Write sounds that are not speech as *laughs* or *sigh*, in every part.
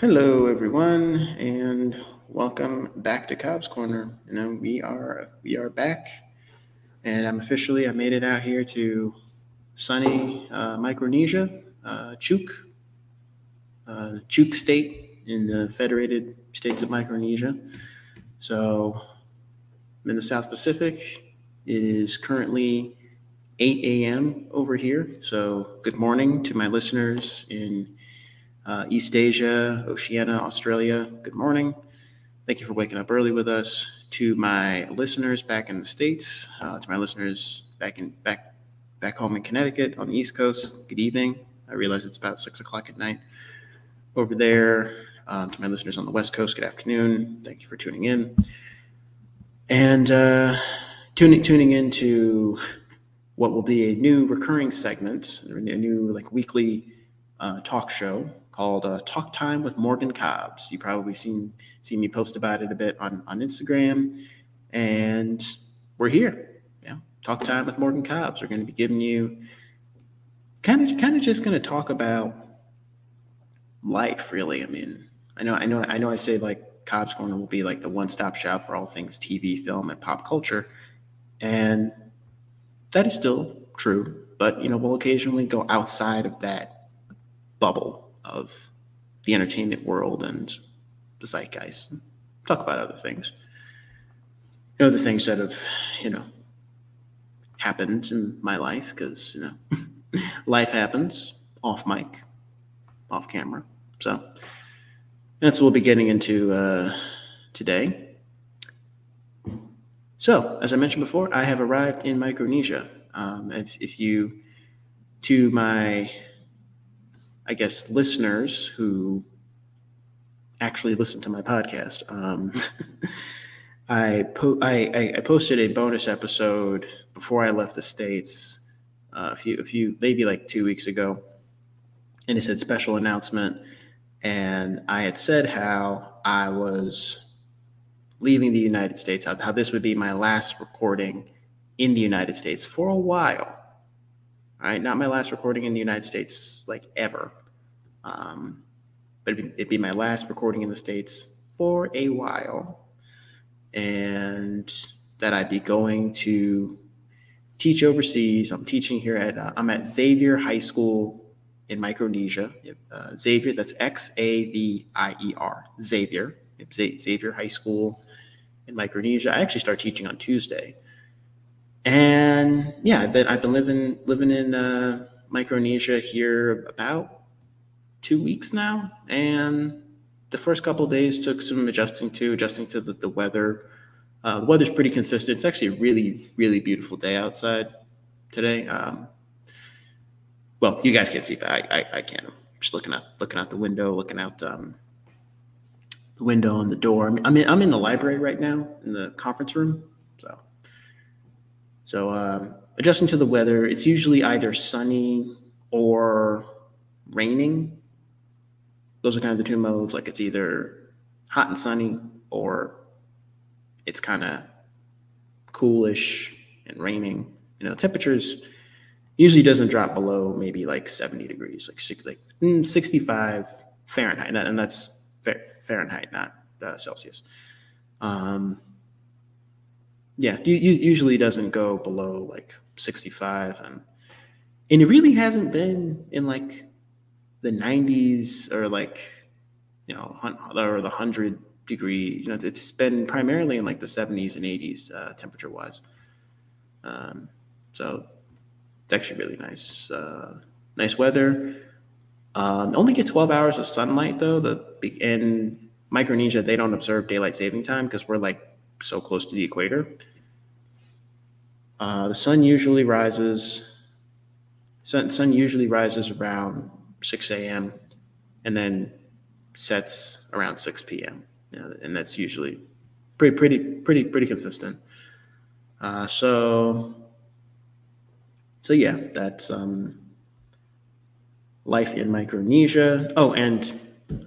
Hello, everyone, and welcome back to Cobb's Corner. You know, we are we are back, and I'm officially I made it out here to sunny uh, Micronesia, uh, Chuuk, uh, Chuuk State in the Federated States of Micronesia. So I'm in the South Pacific. It is currently 8 a.m. over here. So good morning to my listeners in uh, East Asia, Oceania, Australia. Good morning. Thank you for waking up early with us. To my listeners back in the states, uh, to my listeners back in back back home in Connecticut on the East Coast. Good evening. I realize it's about six o'clock at night over there. Um, to my listeners on the West Coast, good afternoon. Thank you for tuning in and uh, tuning tuning into what will be a new recurring segment, a new like weekly uh, talk show called uh, Talk Time with Morgan Cobbs. You probably seen seen me post about it a bit on on Instagram, and we're here. Yeah, Talk Time with Morgan Cobbs. We're going to be giving you kind of kind of just going to talk about life. Really, I mean, I know I know I know I say like Cobb's Corner will be like the one stop shop for all things TV, film, and pop culture, and that is still true. But you know, we'll occasionally go outside of that bubble of the entertainment world and the zeitgeist. Talk about other things. You know, the things that have, you know, happened in my life because, you know, *laughs* life happens off mic, off camera. So that's what we'll be getting into uh, today. So, as I mentioned before, I have arrived in Micronesia. Um, if, if you, to my I guess, listeners who actually listen to my podcast. Um, *laughs* I, po- I, I, posted a bonus episode before I left the states uh, a few a few maybe like two weeks ago, and it said special announcement, and I had said how I was leaving the United States, how, how this would be my last recording in the United States for a while. All right, not my last recording in the United States like ever. Um, but it'd be, it'd be my last recording in the States for a while. And that I'd be going to teach overseas. I'm teaching here at, uh, I'm at Xavier High School in Micronesia. Uh, Xavier, that's X A V I E R, Xavier, Xavier High School in Micronesia. I actually start teaching on Tuesday. And yeah, I've been, I've been living, living in uh, Micronesia here about two weeks now, and the first couple days took some adjusting to, adjusting to the, the weather. Uh, the weather's pretty consistent. It's actually a really, really beautiful day outside today. Um, well, you guys can't see, but I, I, I can. I'm just looking out, looking out the window, looking out um, the window and the door. I mean, I'm in, I'm in the library right now in the conference room. So, so um, adjusting to the weather, it's usually either sunny or raining those are kind of the two modes. Like it's either hot and sunny or it's kind of coolish and raining. You know, temperatures usually doesn't drop below maybe like 70 degrees, like like mm, 65 Fahrenheit, and that's Fahrenheit, not uh, Celsius. Um, yeah, usually doesn't go below like 65, and and it really hasn't been in like the 90s or like you know or the 100 degree you know it's been primarily in like the 70s and 80s uh, temperature wise um, so it's actually really nice uh, nice weather. Um, only get 12 hours of sunlight though the in micronesia they don't observe daylight saving time because we're like so close to the equator. Uh, the sun usually rises sun, sun usually rises around 6 a.m. and then sets around 6 p.m. And that's usually pretty, pretty, pretty, pretty consistent. Uh, so, so yeah, that's um, life in Micronesia. Oh, and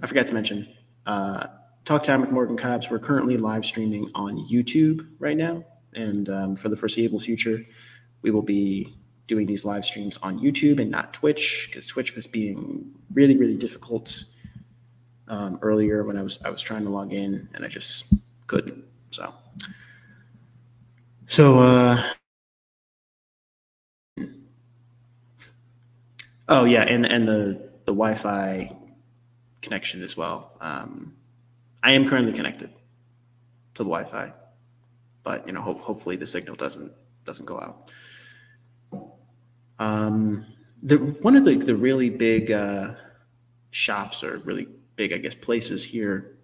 I forgot to mention, uh, Talk Time with Morgan Cobbs. We're currently live streaming on YouTube right now, and um, for the foreseeable future, we will be doing these live streams on YouTube and not Twitch because Twitch was being really, really difficult um, earlier when I was I was trying to log in and I just couldn't. So, so uh, oh yeah, and and the the Wi-Fi connection as well. Um, I am currently connected to the Wi-Fi, but you know, ho- hopefully the signal doesn't doesn't go out. Um, the one of the the really big uh, shops or really big, I guess, places here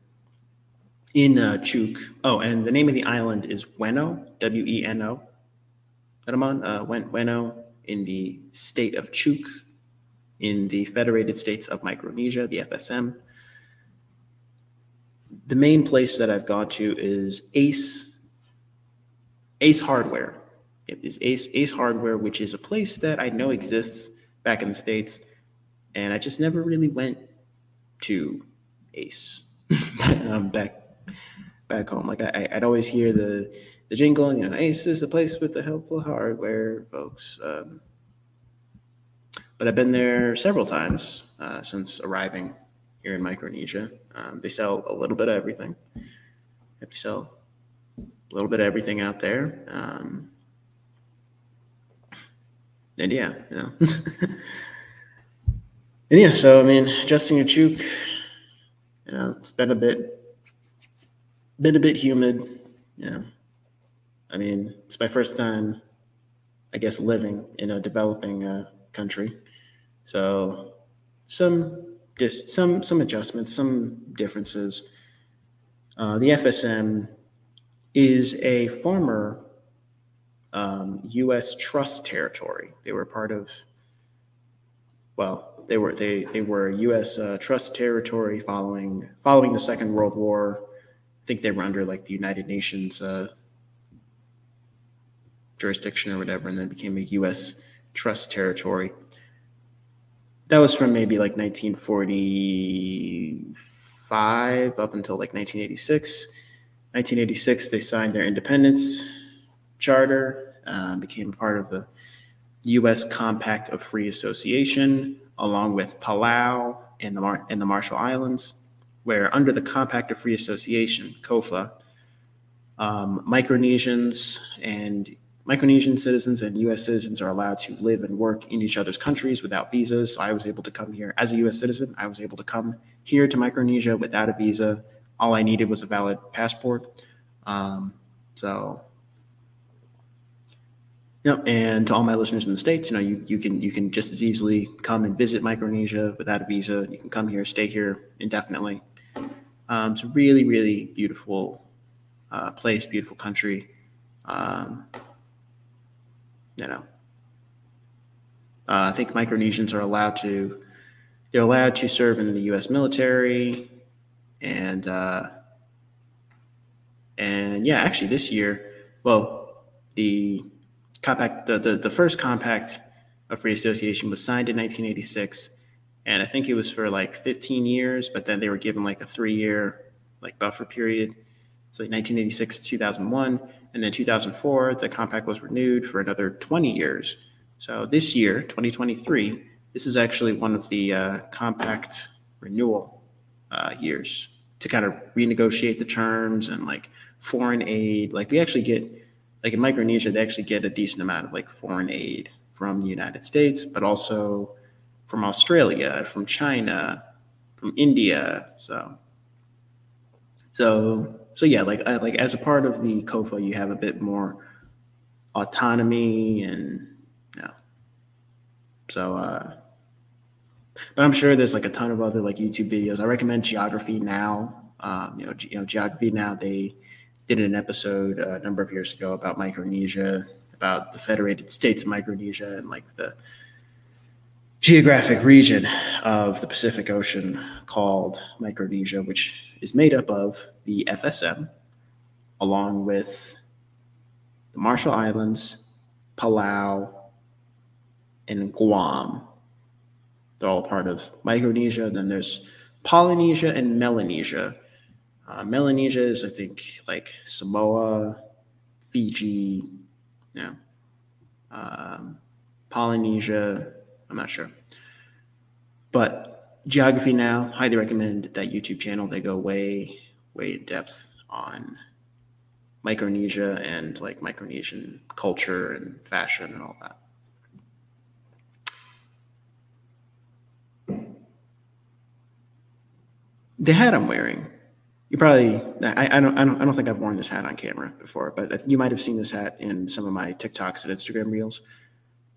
in uh, Chuuk. Oh, and the name of the island is Weno, W E N O. That I'm on, uh, Weno in the state of Chuuk, in the Federated States of Micronesia, the FSM. The main place that I've gone to is Ace Ace Hardware. Is Ace Ace Hardware, which is a place that I know exists back in the states, and I just never really went to Ace *laughs* um, back back home. Like I, I'd always hear the the jingle, you know, Ace is the place with the helpful hardware, folks. Um, but I've been there several times uh, since arriving here in Micronesia. Um, they sell a little bit of everything. They sell a little bit of everything out there. Um, and yeah, you know. *laughs* and yeah, so I mean, adjusting Justin Achuk, you know, it's been a bit, been a bit humid. Yeah, I mean, it's my first time, I guess, living in a developing uh, country, so some just some some adjustments, some differences. Uh, the FSM is a former um, U.S. trust territory. They were part of, well, they were they they were U.S. Uh, trust territory following following the Second World War. I think they were under like the United Nations uh, jurisdiction or whatever, and then became a U.S. trust territory. That was from maybe like 1945 up until like 1986. 1986, they signed their independence charter, uh, became part of the U.S. Compact of Free Association, along with Palau and the, Mar- and the Marshall Islands, where under the Compact of Free Association, COFA, um, Micronesians and Micronesian citizens and U.S. citizens are allowed to live and work in each other's countries without visas. So I was able to come here as a U.S. citizen. I was able to come here to Micronesia without a visa. All I needed was a valid passport. Um, so know, and to all my listeners in the states, you know, you, you can you can just as easily come and visit Micronesia without a visa. You can come here, stay here indefinitely. Um, it's a really really beautiful uh, place, beautiful country. Um, you know, uh, I think Micronesians are allowed to they're allowed to serve in the U.S. military, and uh, and yeah, actually this year, well, the compact, the, the, the first compact of free association was signed in 1986. And I think it was for like 15 years, but then they were given like a three year like buffer period. So like 1986 to 2001. And then 2004, the compact was renewed for another 20 years. So this year, 2023, this is actually one of the uh, compact renewal uh, years to kind of renegotiate the terms and like foreign aid. Like we actually get like in Micronesia, they actually get a decent amount of like foreign aid from the United States, but also from Australia, from China, from India. So, so, so yeah, like like as a part of the COFA, you have a bit more autonomy and yeah. So, uh, but I'm sure there's like a ton of other like YouTube videos. I recommend Geography Now. Um, you know, you know, Geography Now. They did an episode uh, a number of years ago about Micronesia, about the Federated States of Micronesia, and like the geographic region of the Pacific Ocean called Micronesia, which is made up of the FSM, along with the Marshall Islands, Palau, and Guam. They're all part of Micronesia. Then there's Polynesia and Melanesia, uh, Melanesia is, I think, like Samoa, Fiji, yeah, um, Polynesia. I'm not sure, but Geography Now, highly recommend that YouTube channel. They go way, way in depth on Micronesia and like Micronesian culture and fashion and all that. The hat I'm wearing, you probably I, I, don't I don't I don't think I've worn this hat on camera before, but you might have seen this hat in some of my TikToks and Instagram reels.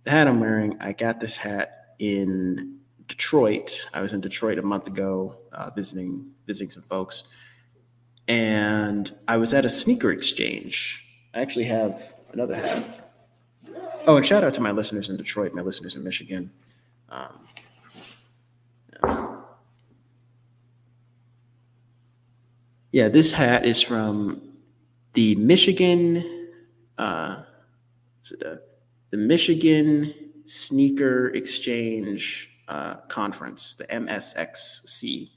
The hat I'm wearing, I got this hat in Detroit. I was in Detroit a month ago, uh, visiting visiting some folks, and I was at a sneaker exchange. I actually have another hat. Oh, and shout out to my listeners in Detroit, my listeners in Michigan. Um, yeah. this hat is from the Michigan, uh, the, the Michigan Sneaker Exchange uh, Conference, the MSXC.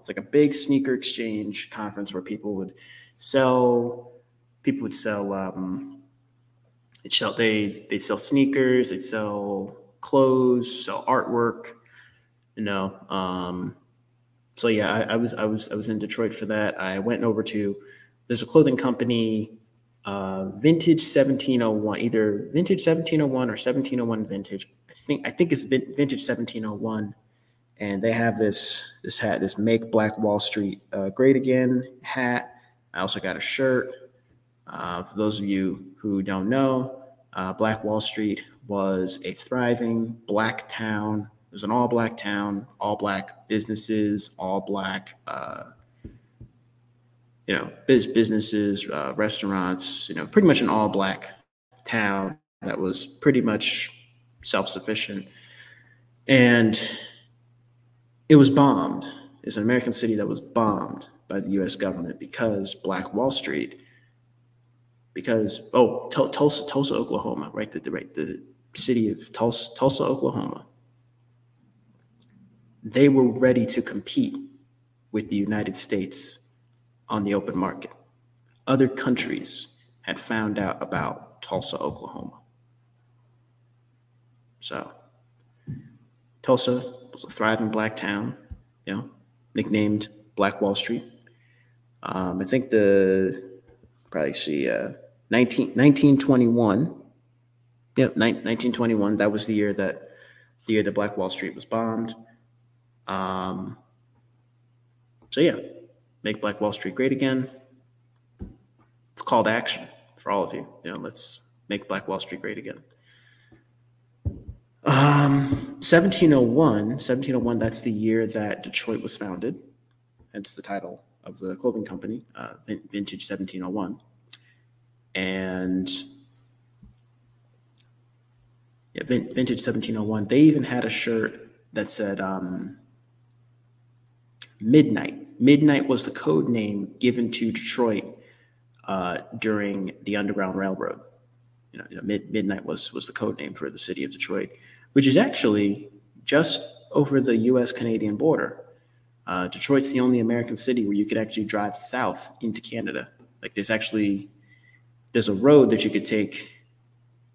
It's like a big sneaker exchange conference where people would sell, people would sell, um, it sell, they, they sell sneakers, they sell clothes, sell artwork, you know. Um, so yeah, I, I was, I was, I was in Detroit for that. I went over to, there's a clothing company, uh, vintage 1701, either vintage 1701 or 1701 vintage. I think, I think it's vintage 1701 and they have this this hat, this "Make Black Wall Street uh, Great Again" hat. I also got a shirt. Uh, for those of you who don't know, uh, Black Wall Street was a thriving black town. It was an all black town, all black businesses, all black, uh, you know, biz- businesses, uh, restaurants. You know, pretty much an all black town that was pretty much self sufficient, and it was bombed. It's an American city that was bombed by the U.S. government because Black Wall Street, because oh Tulsa, Tulsa, Oklahoma, right? The, the right the city of Tulsa, Tulsa, Oklahoma. They were ready to compete with the United States on the open market. Other countries had found out about Tulsa, Oklahoma. So, Tulsa, was a thriving black town, you know, nicknamed Black Wall Street. Um, I think the probably see uh, 19, 1921. Yeah, 1921. That was the year that the year that Black Wall Street was bombed. Um, so yeah, make Black Wall Street great again. It's called action for all of you. You know, let's make Black Wall Street great again. Um, 1701, 1701, that's the year that Detroit was founded, hence the title of the clothing company, uh, Vintage 1701. And yeah, Vintage 1701, they even had a shirt that said um, Midnight. Midnight was the code name given to Detroit uh, during the Underground Railroad. You know, you know mid, midnight was was the code name for the city of Detroit which is actually just over the US Canadian border. Uh, Detroit's the only American city where you could actually drive south into Canada. Like there's actually there's a road that you could take.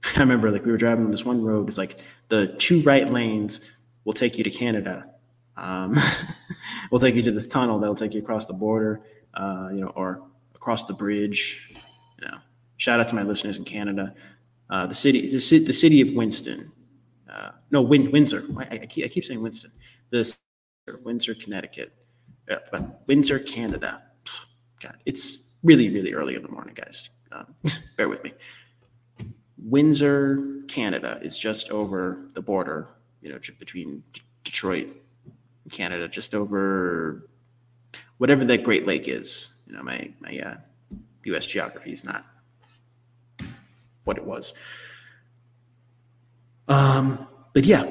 *laughs* I remember like we were driving on this one road. It's like the two right lanes will take you to Canada. Um, *laughs* *laughs* we'll take you to this tunnel that'll take you across the border, uh, you know, or across the bridge. You know, shout out to my listeners in Canada. Uh, the city, the, the city of Winston uh, no, Win- Windsor. I, I, keep, I keep saying Winston. This Windsor, Connecticut, Windsor, Canada. God, it's really, really early in the morning, guys. Um, *laughs* bear with me. Windsor, Canada is just over the border, you know, between Detroit Canada, just over whatever that Great Lake is. You know, my my uh, U.S. geography is not what it was. Um, but yeah,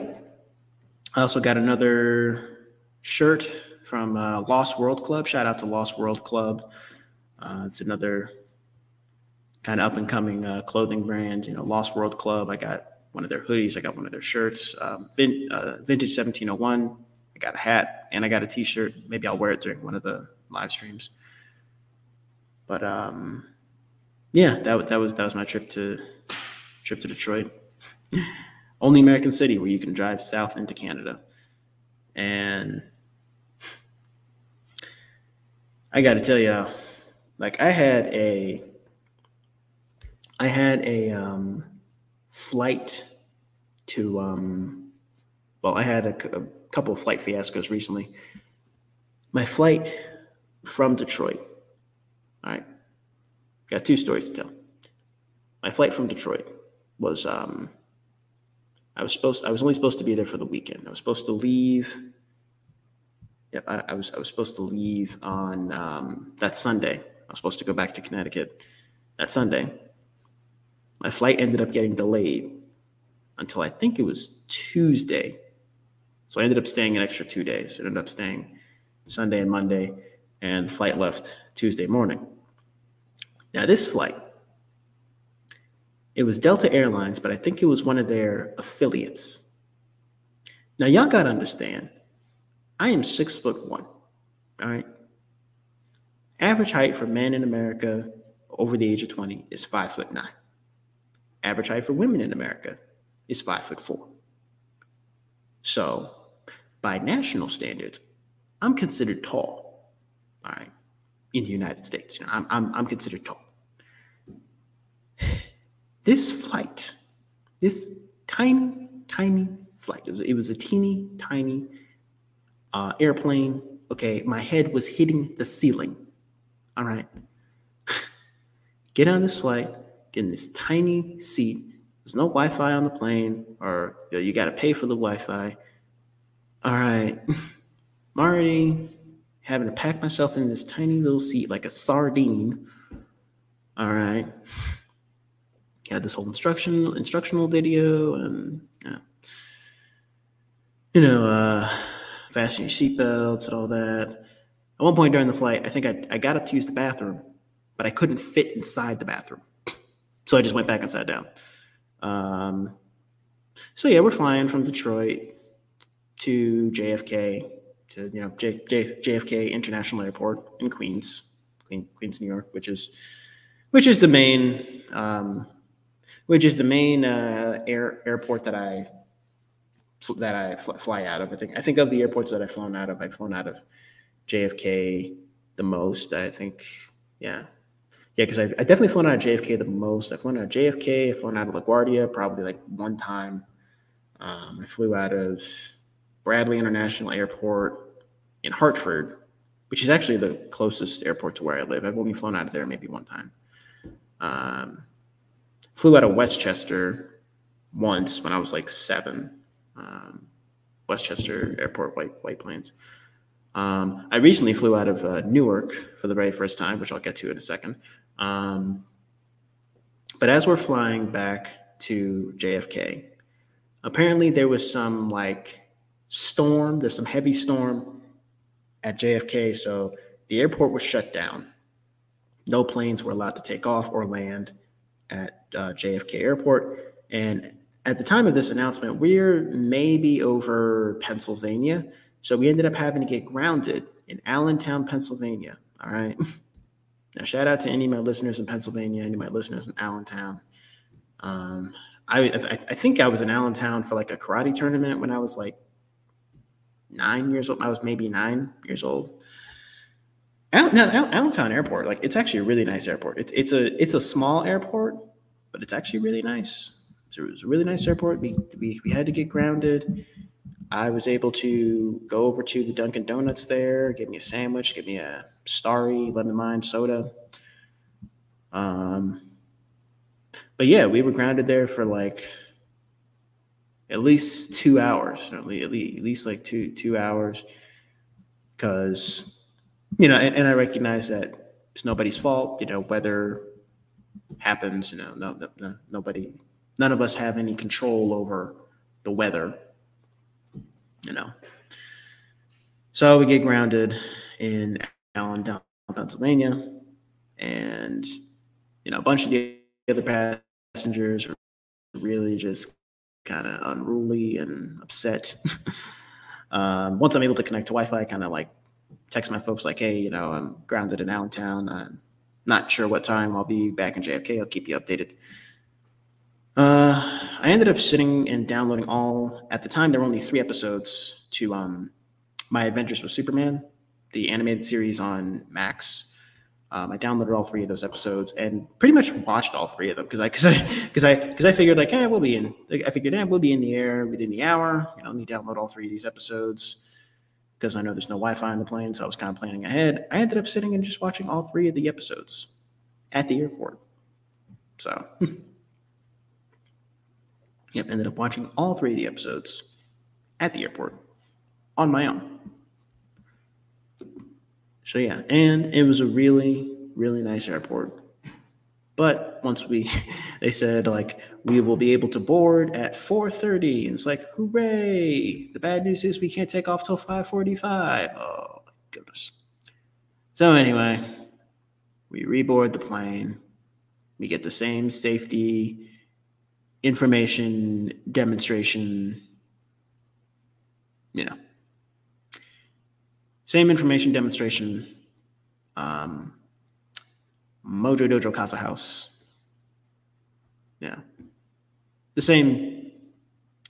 I also got another shirt from uh, Lost World Club. Shout out to Lost World Club. Uh, it's another kind of up and coming uh, clothing brand. You know, Lost World Club. I got one of their hoodies. I got one of their shirts. Um, vin- uh, Vintage 1701. I got a hat and I got a T-shirt. Maybe I'll wear it during one of the live streams. But um, yeah, that that was that was my trip to trip to Detroit. *laughs* only American city where you can drive south into Canada. And I got to tell you, like I had a, I had a um, flight to, um, well, I had a, a couple of flight fiascos recently. My flight from Detroit. All right, got two stories to tell. My flight from Detroit was um, I was supposed I was only supposed to be there for the weekend. I was supposed to leave. Yeah, I, I was I was supposed to leave on um, that Sunday. I was supposed to go back to Connecticut that Sunday. My flight ended up getting delayed until I think it was Tuesday. So I ended up staying an extra two days. I ended up staying Sunday and Monday, and flight left Tuesday morning. Now this flight it was Delta Airlines, but I think it was one of their affiliates. Now, y'all got to understand, I am six foot one. All right. Average height for men in America over the age of 20 is five foot nine. Average height for women in America is five foot four. So, by national standards, I'm considered tall. All right. In the United States, you know, I'm, I'm, I'm considered tall. This flight, this tiny, tiny flight, it was, it was a teeny, tiny uh, airplane. Okay, my head was hitting the ceiling. All right. *sighs* Get on this flight, get in this tiny seat. There's no Wi Fi on the plane, or you, know, you got to pay for the Wi Fi. All right. I'm already having to pack myself in this tiny little seat like a sardine. All right had this whole instruction instructional video and yeah. you know uh fasten your seatbelts and all that at one point during the flight i think I, I got up to use the bathroom but i couldn't fit inside the bathroom so i just went back and sat down um so yeah we're flying from detroit to jfk to you know J, J, jfk international airport in queens Queen, queens new york which is which is the main um, which is the main uh, air airport that I that I fly out of. I think I think of the airports that I've flown out of. I've flown out of JFK the most. I think, yeah, yeah, because I, I definitely flown out of JFK the most. I've flown out of JFK. I've flown out of LaGuardia probably like one time. Um, I flew out of Bradley International Airport in Hartford, which is actually the closest airport to where I live. I've only flown out of there maybe one time. Um, flew out of Westchester once when I was like seven. Um, Westchester Airport, White White Plains. Um, I recently flew out of uh, Newark for the very first time, which I'll get to in a second. Um, but as we're flying back to JFK, apparently there was some like storm. There's some heavy storm at JFK, so the airport was shut down. No planes were allowed to take off or land at uh, JFK Airport. And at the time of this announcement, we're maybe over Pennsylvania. So we ended up having to get grounded in Allentown, Pennsylvania. All right. *laughs* Now, shout out to any of my listeners in Pennsylvania, any of my listeners in Allentown. Um, I, I, I think I was in Allentown for like a karate tournament when I was like nine years old. I was maybe nine years old. Al, now, Allentown Airport, like it's actually a really nice airport. It's it's a it's a small airport, but it's actually really nice. So it was a really nice airport. We, we, we had to get grounded. I was able to go over to the Dunkin' Donuts there, get me a sandwich, get me a starry lemon lime soda. Um, but yeah, we were grounded there for like at least two hours, at least, at least like two two hours, because you know, and, and I recognize that it's nobody's fault. You know, weather happens. You know, no, no, nobody, none of us have any control over the weather. You know, so we get grounded in Allentown, Pennsylvania, and you know, a bunch of the other passengers are really just kind of unruly and upset. *laughs* um, once I'm able to connect to Wi-Fi, I kind of like text my folks like, "Hey, you know, I'm grounded in Allentown. I'm not sure what time I'll be back in JFK. I'll keep you updated. Uh, I ended up sitting and downloading all. At the time, there were only three episodes to um, my Adventures with Superman the animated series on Max. Um, I downloaded all three of those episodes and pretty much watched all three of them because I because I because I because I figured like, hey, we'll be in. I figured, yeah, we'll be in the air within the hour. You know, let me download all three of these episodes because I know there's no Wi-Fi on the plane, so I was kind of planning ahead. I ended up sitting and just watching all three of the episodes at the airport. So, *laughs* yep, ended up watching all three of the episodes at the airport on my own. So yeah, and it was a really, really nice airport. But once we, *laughs* they said like we will be able to board at 4:30, and it's like hooray! The bad news is we can't take off till 5:45. Oh my goodness. So anyway, we reboard the plane. We get the same safety information demonstration. You know, same information demonstration. Um, Mojo Dojo Casa House. Yeah. The same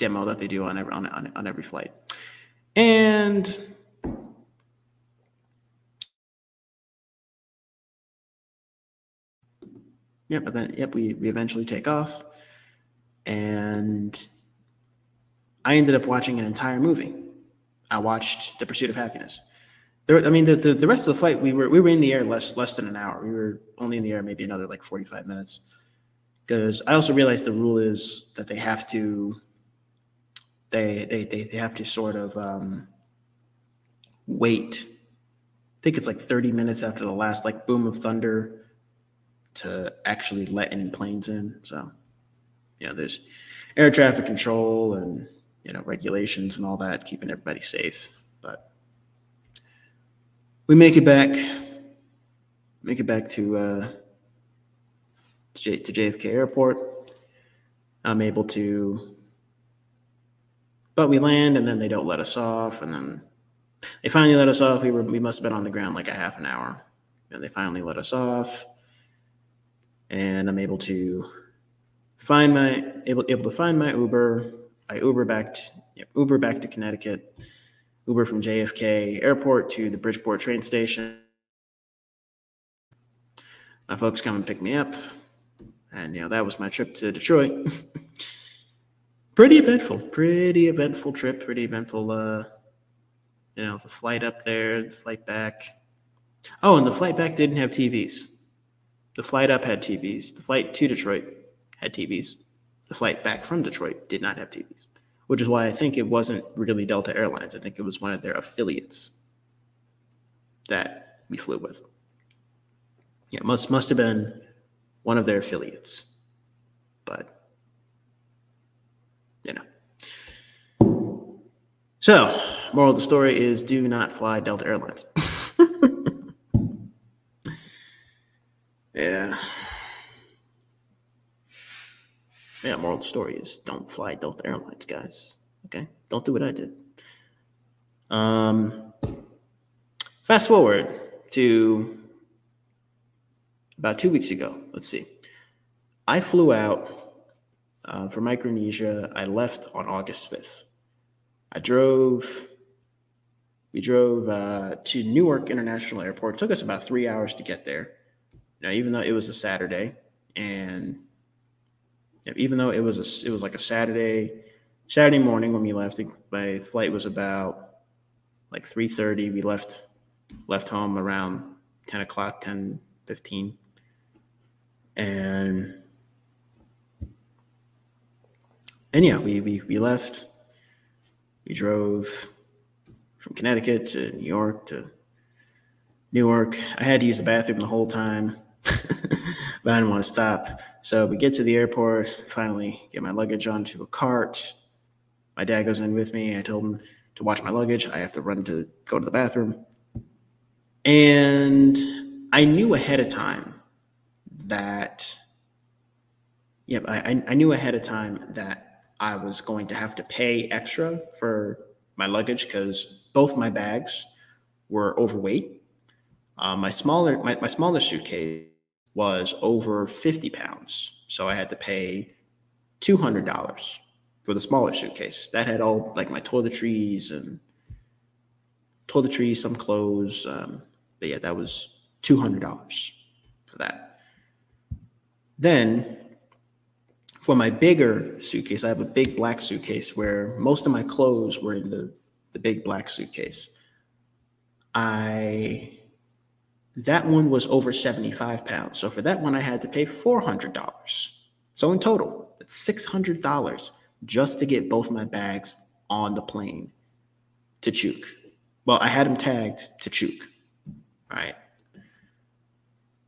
demo that they do on every, on, on, on every flight. And Yep, but then yep, we, we eventually take off. And I ended up watching an entire movie. I watched The Pursuit of Happiness there, I mean, the, the, the rest of the flight, we were we were in the air less less than an hour. We were only in the air maybe another like forty five minutes. Because I also realized the rule is that they have to, they they they, they have to sort of um, wait. I think it's like thirty minutes after the last like boom of thunder to actually let any planes in. So, yeah, there's air traffic control and you know regulations and all that, keeping everybody safe. But we make it back, make it back to uh, to, J, to JFK Airport. I'm able to, but we land and then they don't let us off, and then they finally let us off. We were we must have been on the ground like a half an hour, and they finally let us off, and I'm able to find my able able to find my Uber. I Uber back to, Uber back to Connecticut Uber from JFK Airport to the Bridgeport train station. My folks come and pick me up, and you know that was my trip to Detroit. *laughs* pretty eventful, pretty eventful trip, pretty eventful. Uh, you know, the flight up there, the flight back. Oh, and the flight back didn't have TVs. The flight up had TVs. The flight to Detroit had TVs. The flight back from Detroit did not have TVs which is why I think it wasn't really Delta Airlines. I think it was one of their affiliates that we flew with. Yeah, must must have been one of their affiliates, but you know. So, moral of the story is: do not fly Delta Airlines. *laughs* yeah. Yeah, moral of the story is don't fly Delta Airlines, guys. Okay? Don't do what I did. Um, fast forward to about two weeks ago. Let's see. I flew out uh, for Micronesia. I left on August 5th. I drove, we drove uh, to Newark International Airport. It took us about three hours to get there. Now, even though it was a Saturday and even though it was a, it was like a Saturday, Saturday morning when we left. My flight was about like three thirty. We left left home around ten o'clock, ten fifteen, and and yeah, we we we left. We drove from Connecticut to New York to Newark. I had to use the bathroom the whole time, *laughs* but I didn't want to stop. So we get to the airport, finally get my luggage onto a cart. My dad goes in with me. I told him to watch my luggage. I have to run to go to the bathroom. And I knew ahead of time that, yeah, I, I knew ahead of time that I was going to have to pay extra for my luggage because both my bags were overweight. Uh, my smaller, my, my smallest suitcase was over 50 pounds. So I had to pay $200 for the smaller suitcase. That had all like my toiletries and toiletries, some clothes. Um, but yeah, that was two hundred dollars for that. Then for my bigger suitcase, I have a big black suitcase where most of my clothes were in the, the big black suitcase. I that one was over 75 pounds. So for that one, I had to pay $400. So in total, that's $600 just to get both my bags on the plane to Chuuk. Well, I had them tagged to Chuuk. All right.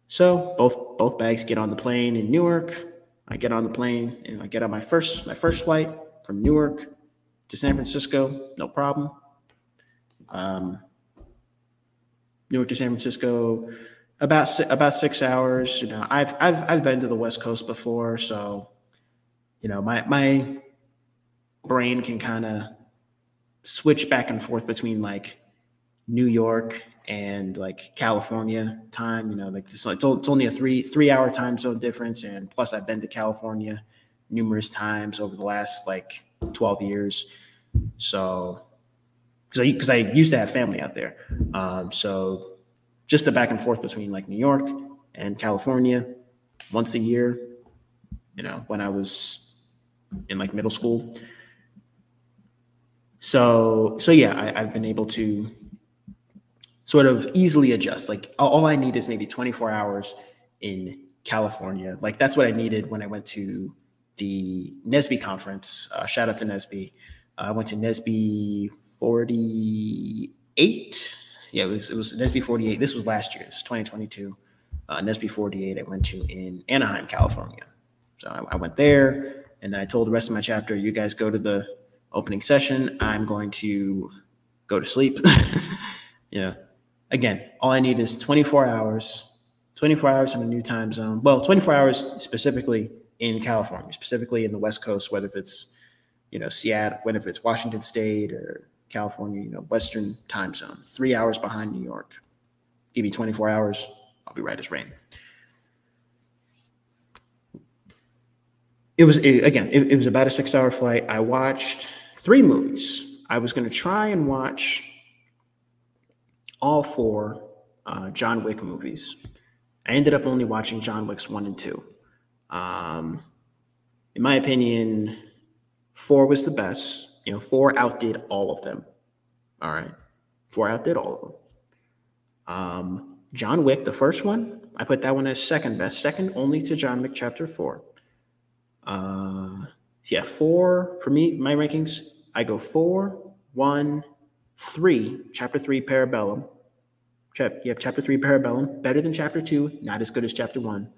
So both both bags get on the plane in Newark. I get on the plane and I get on my first my first flight from Newark to San Francisco, no problem. Um, Newark to San Francisco, about about six hours. You know, I've I've I've been to the West Coast before, so you know my my brain can kind of switch back and forth between like New York and like California time. You know, like it's, it's only a three three hour time zone difference, and plus I've been to California numerous times over the last like twelve years. So, because I because I used to have family out there, um, so just the back and forth between like New York and California once a year. You know, when I was in like middle school. So so yeah, I, I've been able to sort of easily adjust. Like all I need is maybe 24 hours in California. Like that's what I needed when I went to the NSBE conference. Uh, shout out to NSBE. Uh, I went to NSBE 48. Yeah, it was it was NSBE 48. This was last year. It's 2022. Uh, NSBE 48. I went to in Anaheim, California. So I, I went there, and then I told the rest of my chapter, "You guys go to the opening session. I'm going to go to sleep." *laughs* yeah again, all I need is 24 hours, 24 hours in a new time zone. Well, 24 hours specifically in California, specifically in the West Coast, whether if it's, you know, Seattle, whether if it's Washington State or California, you know, Western time zone, three hours behind New York. Give me 24 hours, I'll be right as rain. It was, it, again, it, it was about a six hour flight. I watched three movies. I was going to try and watch all four uh, John Wick movies. I ended up only watching John Wick's one and two. Um, in my opinion, four was the best. You know, four outdid all of them. All right, four outdid all of them. Um, John Wick, the first one, I put that one as second best, second only to John Wick Chapter Four. Uh, yeah, four for me. My rankings, I go four, one, Three, chapter three, Parabellum. Chap, have chapter three, Parabellum, better than chapter two, not as good as chapter one.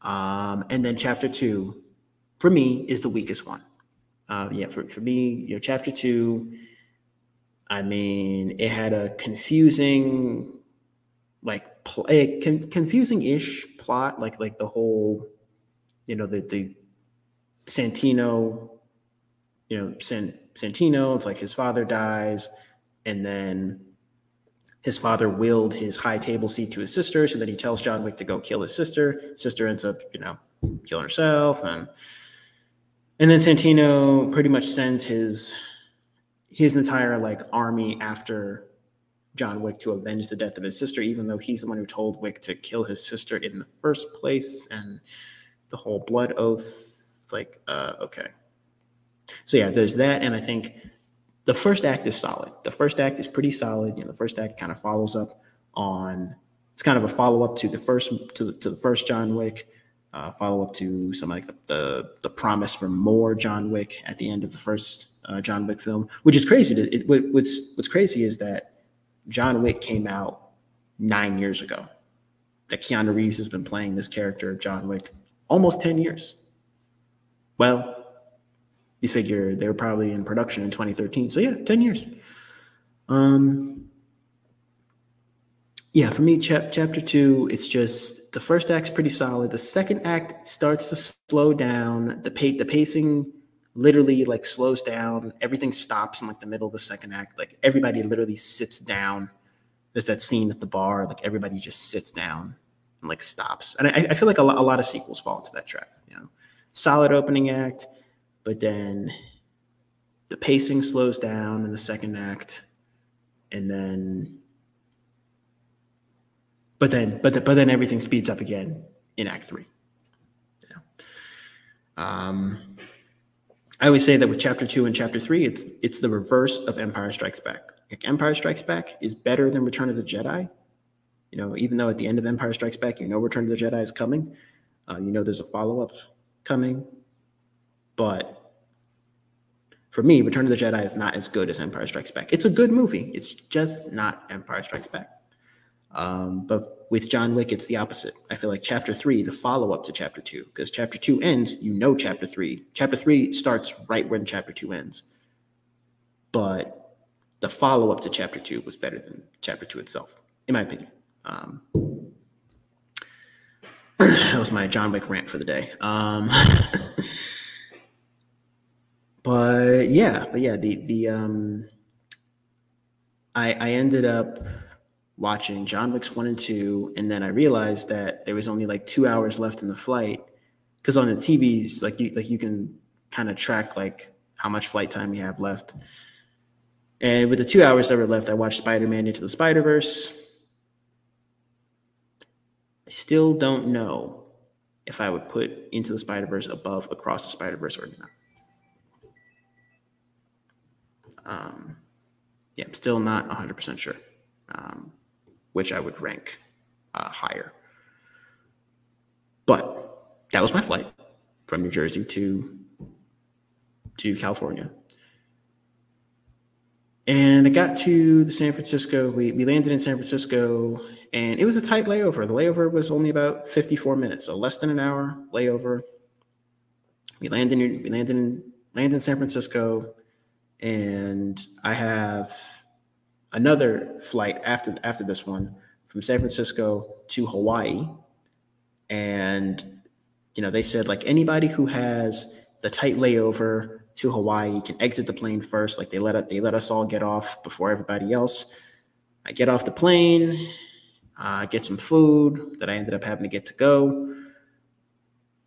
Um, and then chapter two, for me, is the weakest one. Uh, yeah, for, for me, you know, chapter two, I mean, it had a confusing, like, pl- a con- confusing-ish plot, like like the whole, you know, the the Santino, you know, San, Santino. It's like his father dies and then his father willed his high table seat to his sister, so then he tells John Wick to go kill his sister. Sister ends up, you know, killing herself, and and then Santino pretty much sends his his entire like army after John Wick to avenge the death of his sister, even though he's the one who told Wick to kill his sister in the first place, and the whole blood oath. Like, uh, okay, so yeah, there's that, and I think the first act is solid. The first act is pretty solid. You know, the first act kind of follows up on. It's kind of a follow up to the first to to the first John Wick. Uh, follow up to some like the, the, the promise for more John Wick at the end of the first uh, John Wick film, which is crazy. To, it, what's what's crazy is that John Wick came out nine years ago. That Keanu Reeves has been playing this character of John Wick almost ten years. Well, you figure they were probably in production in 2013. So yeah, 10 years. Um, yeah, for me, chap- chapter two, it's just the first act's pretty solid. The second act starts to slow down. The pa- the pacing literally like slows down. Everything stops in like the middle of the second act. Like everybody literally sits down. There's that scene at the bar. Like everybody just sits down and like stops. And I, I feel like a lot, a lot of sequels fall into that trap. You know, solid opening act but then the pacing slows down in the second act and then but then but the, but then everything speeds up again in Act Three. Um, I always say that with Chapter Two and Chapter Three, it's it's the reverse of Empire Strikes Back. Like Empire Strikes Back is better than Return of the Jedi. You know, even though at the end of Empire Strikes Back, you know Return of the Jedi is coming, uh, you know there's a follow up coming, but for me, Return of the Jedi is not as good as Empire Strikes Back. It's a good movie. It's just not Empire Strikes Back. Um, but with John Wick, it's the opposite. I feel like chapter three, the follow up to chapter two, because chapter two ends, you know, chapter three. Chapter three starts right when chapter two ends. But the follow up to chapter two was better than chapter two itself, in my opinion. Um, *clears throat* that was my John Wick rant for the day. Um, *laughs* but yeah, but yeah, the the um, I I ended up watching John Wick's one and two, and then I realized that there was only like two hours left in the flight because on the TVs, like you like you can kind of track like how much flight time you have left. And with the two hours that were left, I watched Spider Man Into the Spider Verse. I still don't know if I would put Into the Spider Verse above Across the Spider Verse or not. Um, yeah, I'm still not 100% sure. Um, which I would rank uh, higher. But that was my flight from New Jersey to to California. And I got to San Francisco. We, we landed in San Francisco and it was a tight layover. The layover was only about 54 minutes, so less than an hour layover. We landed in, we landed in, landed in San Francisco and I have another flight after after this one from San Francisco to Hawaii, and you know they said like anybody who has the tight layover to Hawaii can exit the plane first. Like they let it, they let us all get off before everybody else. I get off the plane, uh, get some food that I ended up having to get to go,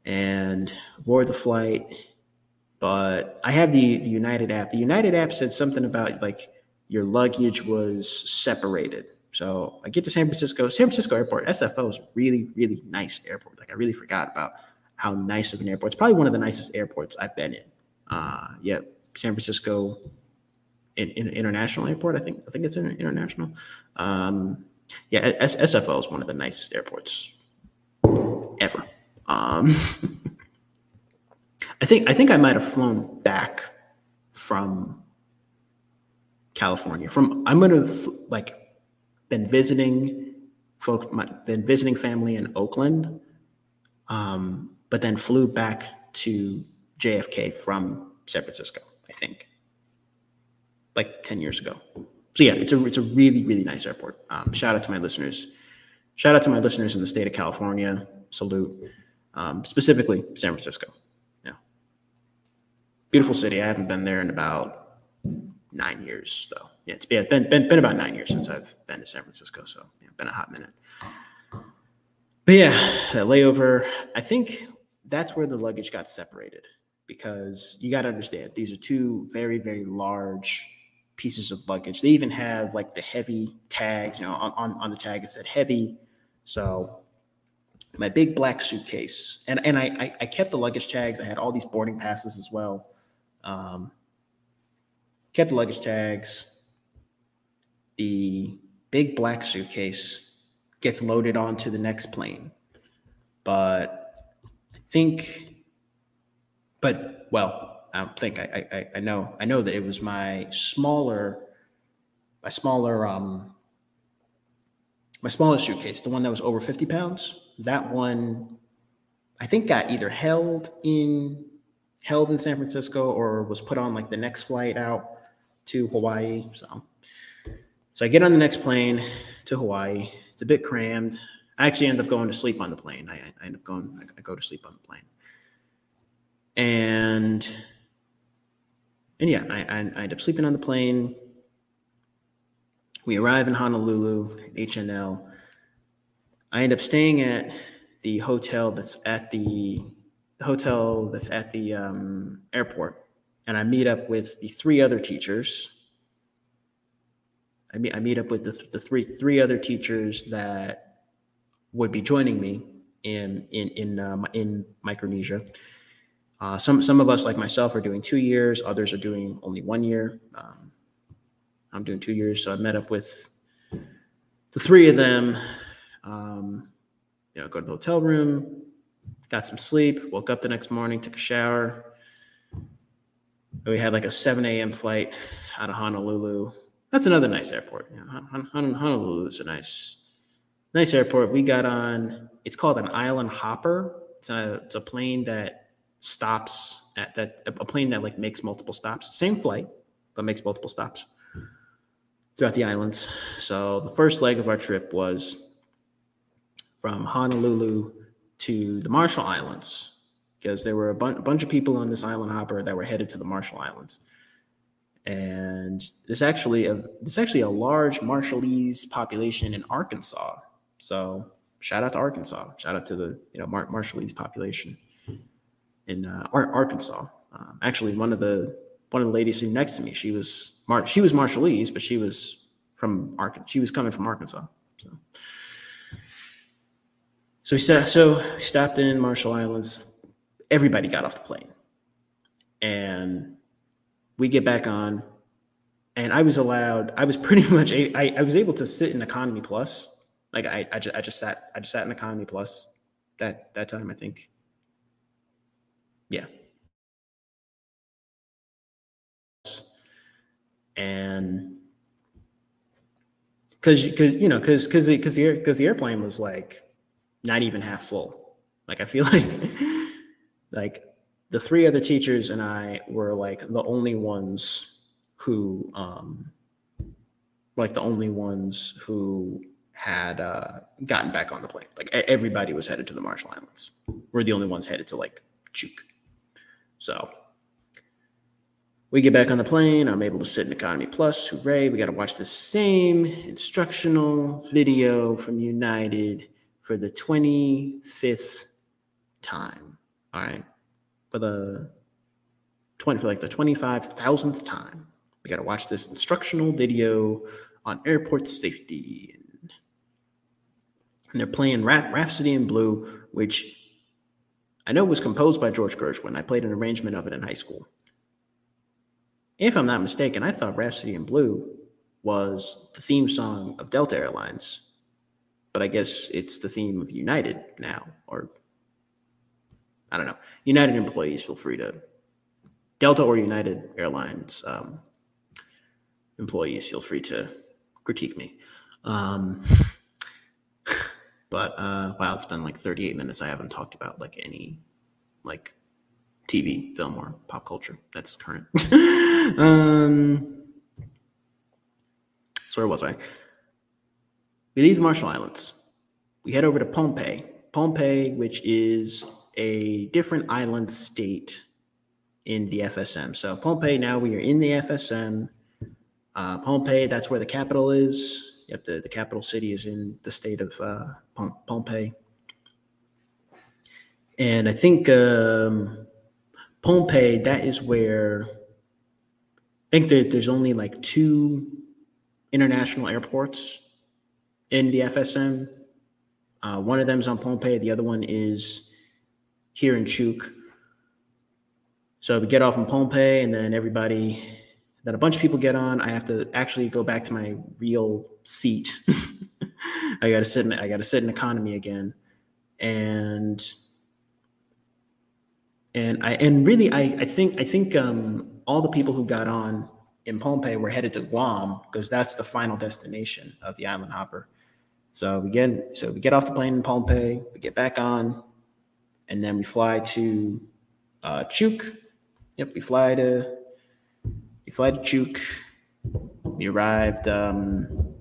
and board the flight. But I have the, the United app. The United app said something about like your luggage was separated. So I get to San Francisco, San Francisco airport, SFO is really, really nice airport. Like I really forgot about how nice of an airport. It's probably one of the nicest airports I've been in. Uh, yeah, San Francisco in, in, International Airport. I think I think it's an international. Um, yeah, SFO is one of the nicest airports ever. Um, *laughs* I think I think I might have flown back from California. From I'm gonna like been visiting folk, my, been visiting family in Oakland, um, but then flew back to JFK from San Francisco. I think, like ten years ago. So yeah, it's a it's a really really nice airport. Um, shout out to my listeners. Shout out to my listeners in the state of California. Salute, um, specifically San Francisco. Yeah, beautiful city. I haven't been there in about nine years though. Yeah, it's been, been been about nine years since I've been to San Francisco, so yeah, been a hot minute. But yeah, that layover. I think that's where the luggage got separated because you got to understand these are two very very large pieces of luggage. They even have like the heavy tags. You know, on on, on the tag it said heavy, so my big black suitcase, and and I, I I kept the luggage tags. I had all these boarding passes as well. Um, kept the luggage tags. The big black suitcase gets loaded onto the next plane. But I think, but well, I don't think I, I, I know I know that it was my smaller, my smaller um my smaller suitcase, the one that was over 50 pounds. That one I think got either held in held in San Francisco or was put on like the next flight out to Hawaii. So, so I get on the next plane to Hawaii. It's a bit crammed. I actually end up going to sleep on the plane. I, I end up going, I go to sleep on the plane. And, and yeah, I, I, I end up sleeping on the plane. We arrive in Honolulu, HNL. I end up staying at the hotel that's at the, the hotel that's at the um, airport and I meet up with the three other teachers. I meet I meet up with the, the three three other teachers that would be joining me in in in uh, in Micronesia. Uh, some some of us, like myself, are doing two years. Others are doing only one year. Um, I'm doing two years, so I met up with the three of them. Um, you know, go to the hotel room, got some sleep, woke up the next morning, took a shower. We had like a 7 a.m. flight out of Honolulu. That's another nice airport. Honolulu is a nice, nice airport. We got on. It's called an island hopper. It's a it's a plane that stops at that a plane that like makes multiple stops. Same flight, but makes multiple stops throughout the islands. So the first leg of our trip was from Honolulu to the Marshall Islands because there were a, a bunch of people on this island hopper that were headed to the Marshall Islands. And there's actually a there's actually a large Marshallese population in Arkansas. So shout out to Arkansas. Shout out to the you know Mar- Marshallese population in uh, Ar- Arkansas. Um, actually, one of the one of the ladies sitting next to me, she was Mar- she was Marshallese, but she was from Arkansas. She was coming from Arkansas. So, so we st- so we stopped in Marshall Islands. Everybody got off the plane, and we get back on and i was allowed i was pretty *laughs* much a, I, I was able to sit in economy plus. Like I, I, just, I just sat i just sat in economy plus that that time i think. Yeah. And because because you know because because because the because the airplane was like not even half full. Like i feel *laughs* like like the three other teachers and I were like the only ones who, um, like the only ones who had uh, gotten back on the plane. Like everybody was headed to the Marshall Islands. We're the only ones headed to like Chuuk. So we get back on the plane. I'm able to sit in Economy Plus. Hooray. We got to watch the same instructional video from United for the 25th time. All right for the 20 for like the 25,000th time. We got to watch this instructional video on airport safety. And they're playing Rhapsody in Blue, which I know was composed by George Gershwin. I played an arrangement of it in high school. If I'm not mistaken, I thought Rhapsody in Blue was the theme song of Delta Airlines, but I guess it's the theme of United now, or I don't know. United employees, feel free to Delta or United Airlines um, employees, feel free to critique me. Um, *laughs* but uh, wow, it's been like 38 minutes. I haven't talked about like any like TV, film, or pop culture that's current. *laughs* um, so where was I? We leave the Marshall Islands. We head over to Pohnpei. Pohnpei, which is a different island state in the FSM. So Pohnpei, now we are in the FSM. Uh, Pohnpei, that's where the capital is. Yep, the, the capital city is in the state of uh, Pohnpei. And I think um, Pohnpei, that is where I think that there's only like two international airports in the FSM. Uh, one of them is on Pohnpei. The other one is here in Chuuk. So we get off in Pohnpei, and then everybody, then a bunch of people get on. I have to actually go back to my real seat. *laughs* I got to sit in. I got to sit in economy again, and and I and really I I think I think um, all the people who got on in Pohnpei were headed to Guam because that's the final destination of the island hopper. So we get so we get off the plane in Pohnpei, we get back on, and then we fly to uh, Chuuk. Yep, we fly to we fly to Chuuk. We arrived. Um,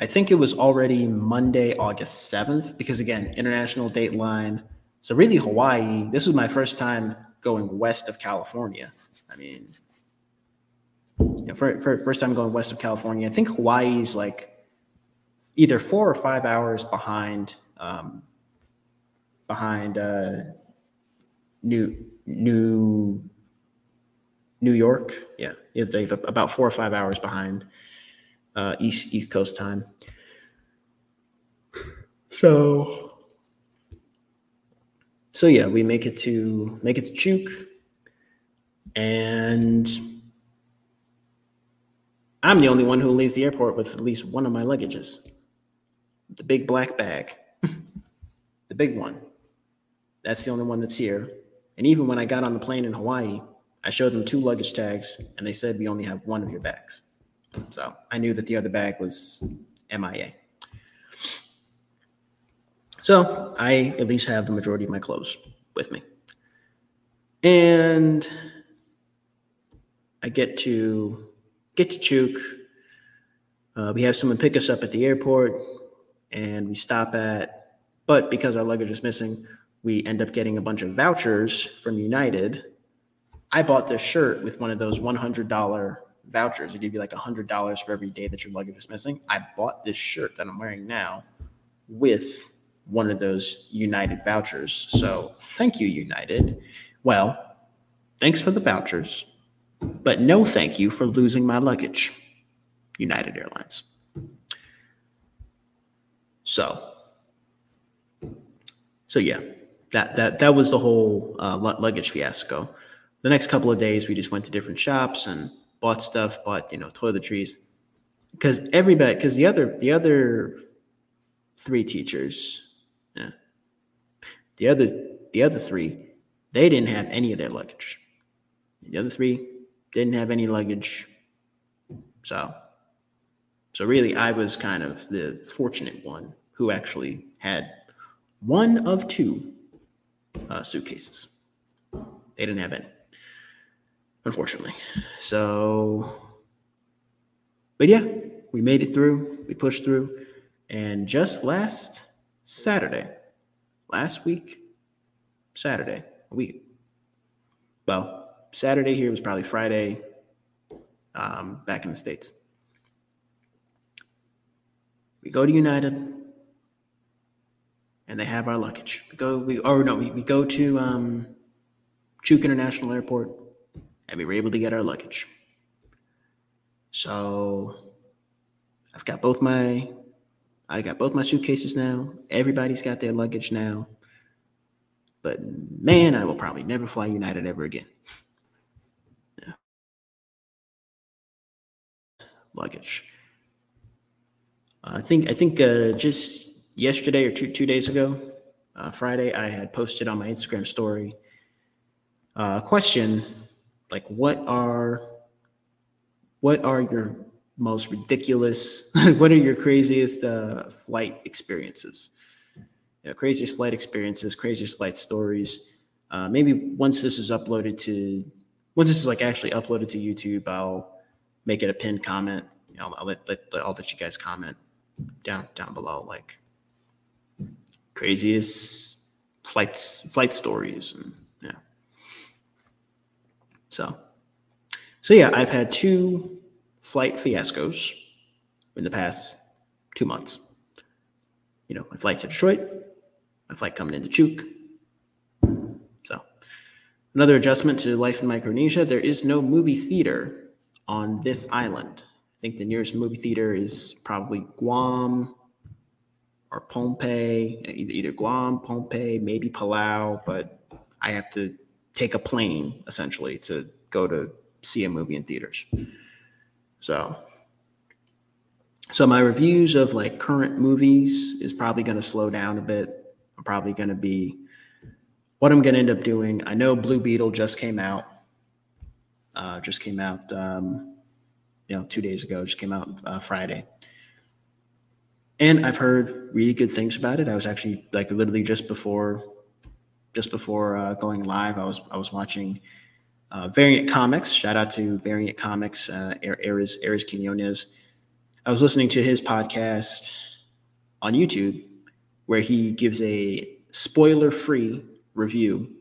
I think it was already Monday, August seventh, because again, international date line. So really, Hawaii. This was my first time going west of California. I mean, you know, for, for first time going west of California. I think Hawaii's like either four or five hours behind um, behind uh, New New New York. Yeah, yeah they about four or five hours behind uh, East East Coast time. So, so yeah, we make it to make it to Chuuk, and I'm the only one who leaves the airport with at least one of my luggages, the big black bag, *laughs* the big one. That's the only one that's here. And even when I got on the plane in Hawaii, I showed them two luggage tags, and they said we only have one of your bags. So I knew that the other bag was MIA. So I at least have the majority of my clothes with me. And I get to get to Chuuk. Uh, we have someone pick us up at the airport, and we stop at. But because our luggage is missing, we end up getting a bunch of vouchers from United. I bought this shirt with one of those $100 vouchers. They give you like $100 for every day that your luggage is missing. I bought this shirt that I'm wearing now with one of those United vouchers. So thank you, United. Well, thanks for the vouchers, but no thank you for losing my luggage, United Airlines. So, so yeah, that that that was the whole uh, luggage fiasco. The next couple of days, we just went to different shops and bought stuff, bought you know toiletries, because everybody, because the other the other three teachers yeah. The other the other three, they didn't have any of their luggage. The other three didn't have any luggage. So so really I was kind of the fortunate one who actually had one of two uh, suitcases. They didn't have any, unfortunately. So, but yeah, we made it through. We pushed through, and just last Saturday, last week, Saturday, a week. Well, Saturday here was probably Friday um, back in the States. We go to United and they have our luggage. We go, we, or no, we, we go to um, Chuuk International Airport and we were able to get our luggage. So I've got both my I got both my suitcases now. Everybody's got their luggage now. But man, I will probably never fly United ever again. Yeah. Luggage. I think I think uh, just yesterday or two two days ago, uh, Friday, I had posted on my Instagram story uh, a question like, "What are what are your most ridiculous? *laughs* what are your craziest uh, flight experiences? You know, craziest flight experiences, craziest flight stories. Uh, maybe once this is uploaded to, once this is like actually uploaded to YouTube, I'll make it a pinned comment. You know, I'll let, let I'll let you guys comment down down below, like craziest flights, flight stories, and yeah. So, so yeah, I've had two flight fiascos in the past two months. You know, my flight to Detroit, my flight coming into Chuuk. So, another adjustment to life in Micronesia there is no movie theater on this island. I think the nearest movie theater is probably Guam or Pohnpei, either Guam, Pohnpei, maybe Palau, but I have to take a plane essentially to go to see a movie in theaters. So, so my reviews of like current movies is probably going to slow down a bit. I'm probably going to be what I'm going to end up doing. I know Blue Beetle just came out. Uh, just came out, um, you know, two days ago. Just came out uh, Friday, and I've heard really good things about it. I was actually like literally just before, just before uh, going live. I was I was watching uh, Variant Comics. Shout out to Variant Comics, uh, Ares, Ares Quinones. I was listening to his podcast on YouTube where he gives a spoiler free review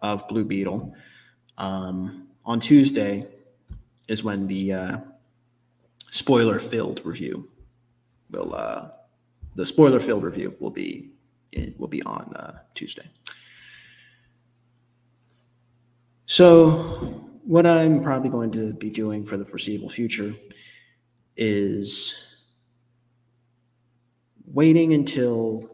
of Blue Beetle. Um, on Tuesday is when the uh, spoiler filled review will, uh, the spoiler filled review will be, will be on uh, Tuesday. So what I'm probably going to be doing for the foreseeable future is waiting until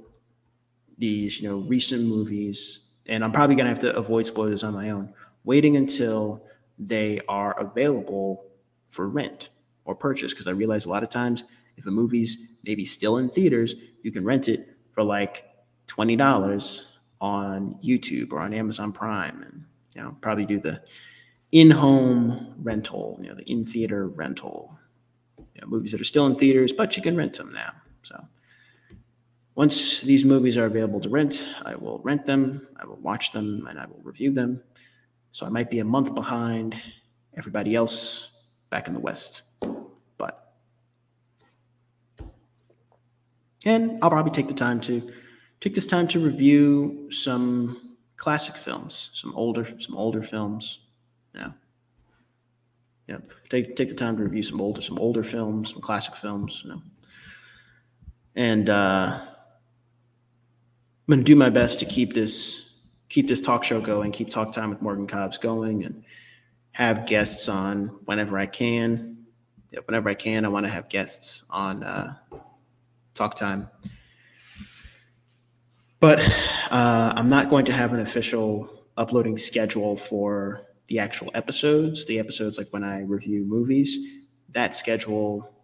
these, you know, recent movies, and I'm probably going to have to avoid spoilers on my own, waiting until they are available for rent or purchase. Because I realize a lot of times if a movie's maybe still in theaters, you can rent it for like $20 on YouTube or on Amazon Prime and, you know, probably do the in-home rental, you know, the in-theater rental. You know, movies that are still in theaters, but you can rent them now. So once these movies are available to rent, I will rent them, I will watch them, and I will review them. So I might be a month behind everybody else back in the West. But and I'll probably take the time to take this time to review some classic films, some older some older films yeah. Yep. Take take the time to review some older some older films, some classic films, you know. And uh, I'm gonna do my best to keep this keep this talk show going, keep talk time with Morgan Cobbs going, and have guests on whenever I can. Yeah, whenever I can, I want to have guests on uh, talk time. But uh, I'm not going to have an official uploading schedule for the actual episodes, the episodes like when I review movies, that schedule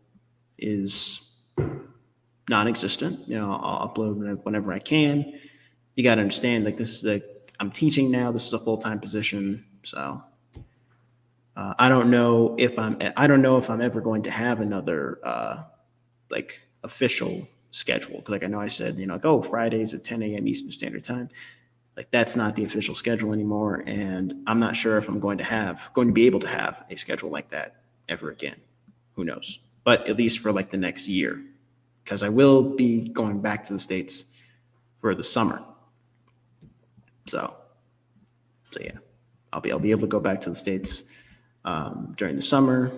is non-existent. You know, I'll upload whenever I can. You got to understand, like this is like I'm teaching now. This is a full-time position, so uh, I don't know if I'm I don't know if I'm ever going to have another uh, like official schedule. Because Like I know I said, you know, like oh Fridays at 10 a.m. Eastern Standard Time. Like that's not the official schedule anymore and i'm not sure if i'm going to have going to be able to have a schedule like that ever again. Who knows? But at least for like the next year. Because i will be going back to the states for the summer. So so yeah. I'll be i'll be able to go back to the states um, during the summer.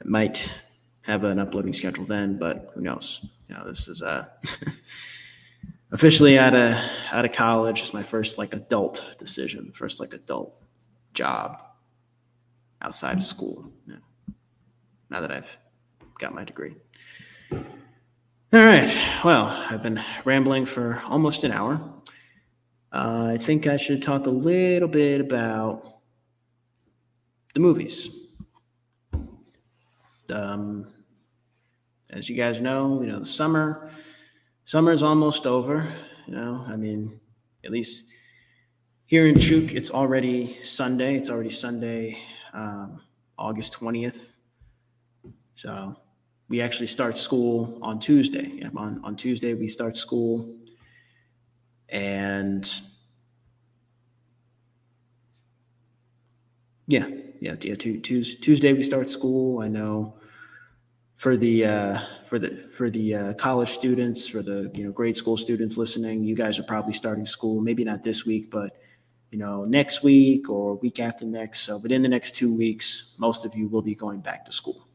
It might have an uploading schedule then but who knows you know this is uh *laughs* officially out of out of college. It's my first like adult decision, first like adult job outside of school. Yeah. Now that I've got my degree. All right. Well, I've been rambling for almost an hour. Uh, I think I should talk a little bit about the movies. Um, as you guys know, you know the summer summer is almost over. You know, I mean, at least here in Chuuk, it's already Sunday. It's already Sunday, um, August 20th. So we actually start school on Tuesday. Yeah, on, on Tuesday, we start school. And yeah, yeah, yeah. Tuesday, we start school. I know for the uh, for the for the uh, college students, for the you know grade school students listening, you guys are probably starting school. Maybe not this week, but you know next week or week after next. So within the next two weeks, most of you will be going back to school.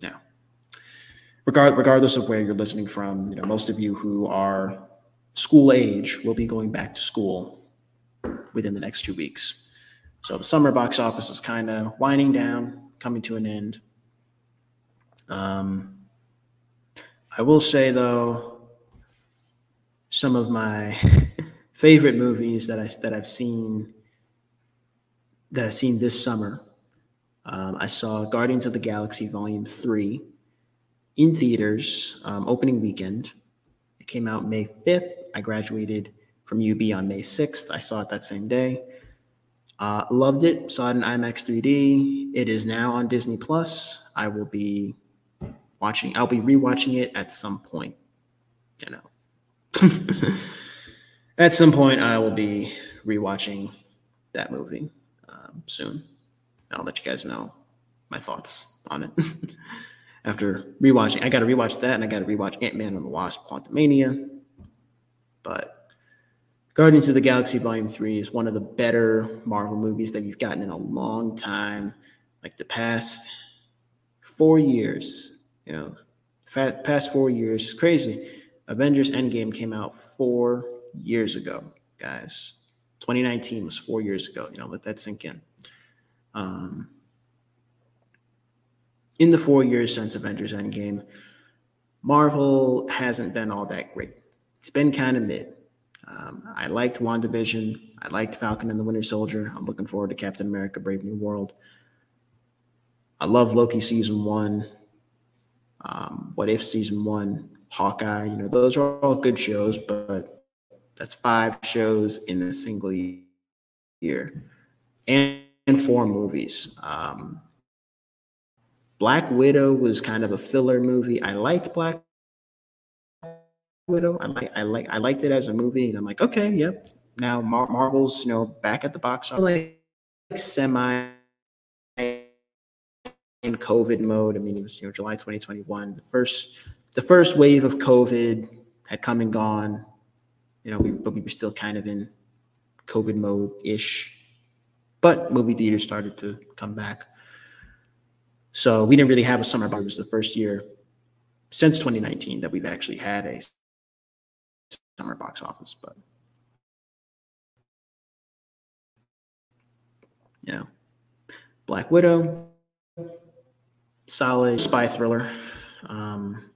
Now, regard regardless of where you're listening from, you know most of you who are school age will be going back to school within the next two weeks. So the summer box office is kind of winding down, coming to an end. Um, I will say though, some of my *laughs* favorite movies that I that I've seen that I've seen this summer. Um, I saw Guardians of the Galaxy Volume Three in theaters um, opening weekend. It came out May fifth. I graduated from UB on May sixth. I saw it that same day. Uh, loved it. Saw it in IMAX 3D. It is now on Disney Plus. I will be watching. I'll be rewatching it at some point. You know, *laughs* at some point I will be rewatching that movie um, soon. I'll let you guys know my thoughts on it *laughs* after rewatching. I got to rewatch that, and I got to rewatch Ant Man and the Wasp: Quantumania. But Guardians of the Galaxy Volume Three is one of the better Marvel movies that we've gotten in a long time. Like the past four years, you know, past four years. It's crazy. Avengers Endgame came out four years ago, guys. 2019 was four years ago. You know, let that sink in. Um, in the four years since Avengers Endgame, Marvel hasn't been all that great. It's been kind of mid. Um, I liked WandaVision. I liked Falcon and the Winter Soldier. I'm looking forward to Captain America Brave New World. I love Loki season one. Um, what If season one, Hawkeye, you know, those are all good shows, but that's five shows in a single year and, and four movies. Um, Black Widow was kind of a filler movie. I liked Black Widow. I like I like I liked it as a movie, and I'm like, okay, yep. Now Mar- Marvel's you know back at the box office, like semi in COVID mode. I mean, it was you know July 2021. The first the first wave of COVID had come and gone. You know, we, but we were still kind of in COVID mode ish. But movie theaters started to come back. So we didn't really have a summer box. It was the first year since 2019 that we've actually had a summer box office. But know, Black Widow, solid spy thriller. Um,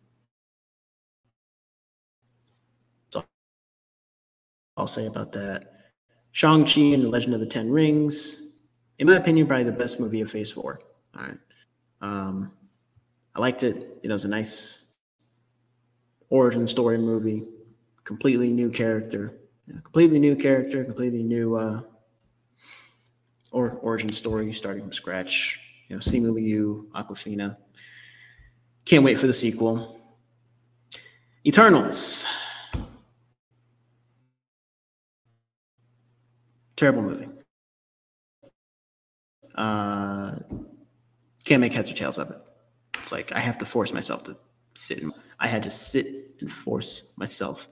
so I'll say about that. Shang-Chi and the Legend of the Ten Rings, in my opinion, probably the best movie of Phase 4. All right. Um, I liked it. You know, it was a nice origin story movie, completely new character, completely new character, completely new uh, or origin story, starting from scratch you know, Simu Liu, Awkwafina. Can't wait for the sequel. Eternals. Terrible movie. Uh, can't make heads or tails of it. It's like I have to force myself to sit. In, I had to sit and force myself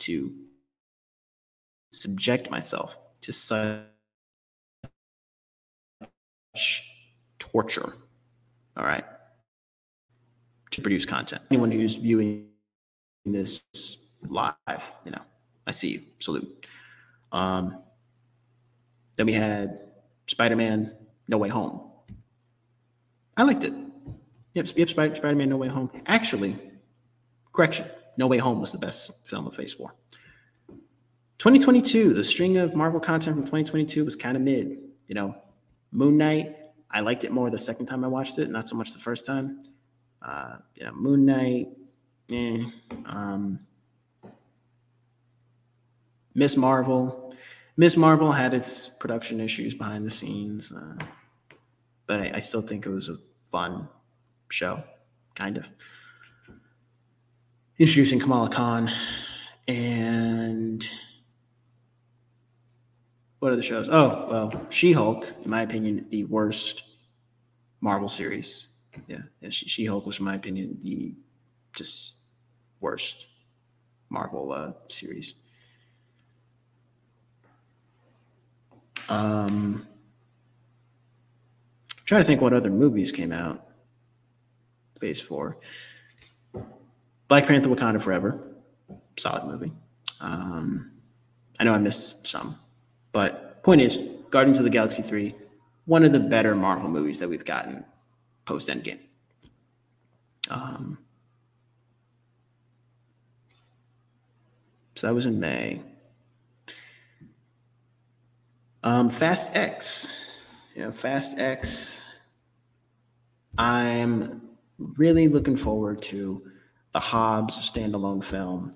to subject myself to such torture. All right. To produce content. Anyone who's viewing this live, you know, I see you. Salute. Um, then we had Spider Man No Way Home. I liked it. Yep, yep Spider Man No Way Home. Actually, correction, No Way Home was the best film of Phase 4. 2022, the string of Marvel content from 2022 was kind of mid. You know, Moon Knight, I liked it more the second time I watched it, not so much the first time. Uh, you know, Moon Knight, eh. Um, Miss Marvel. Miss Marvel had its production issues behind the scenes, uh, but I, I still think it was a fun show, kind of. Introducing Kamala Khan and what are the shows? Oh, well, She Hulk, in my opinion, the worst Marvel series. Yeah, She Hulk was, in my opinion, the just worst Marvel uh, series. Um, I'm trying to think what other movies came out. Phase four. Black Panther: Wakanda Forever, solid movie. Um, I know I missed some. But point is, Guardians of the Galaxy 3, one of the better Marvel movies that we've gotten post Endgame. Um, so that was in May. Um, Fast X. You know, Fast X. I'm really looking forward to the Hobbs standalone film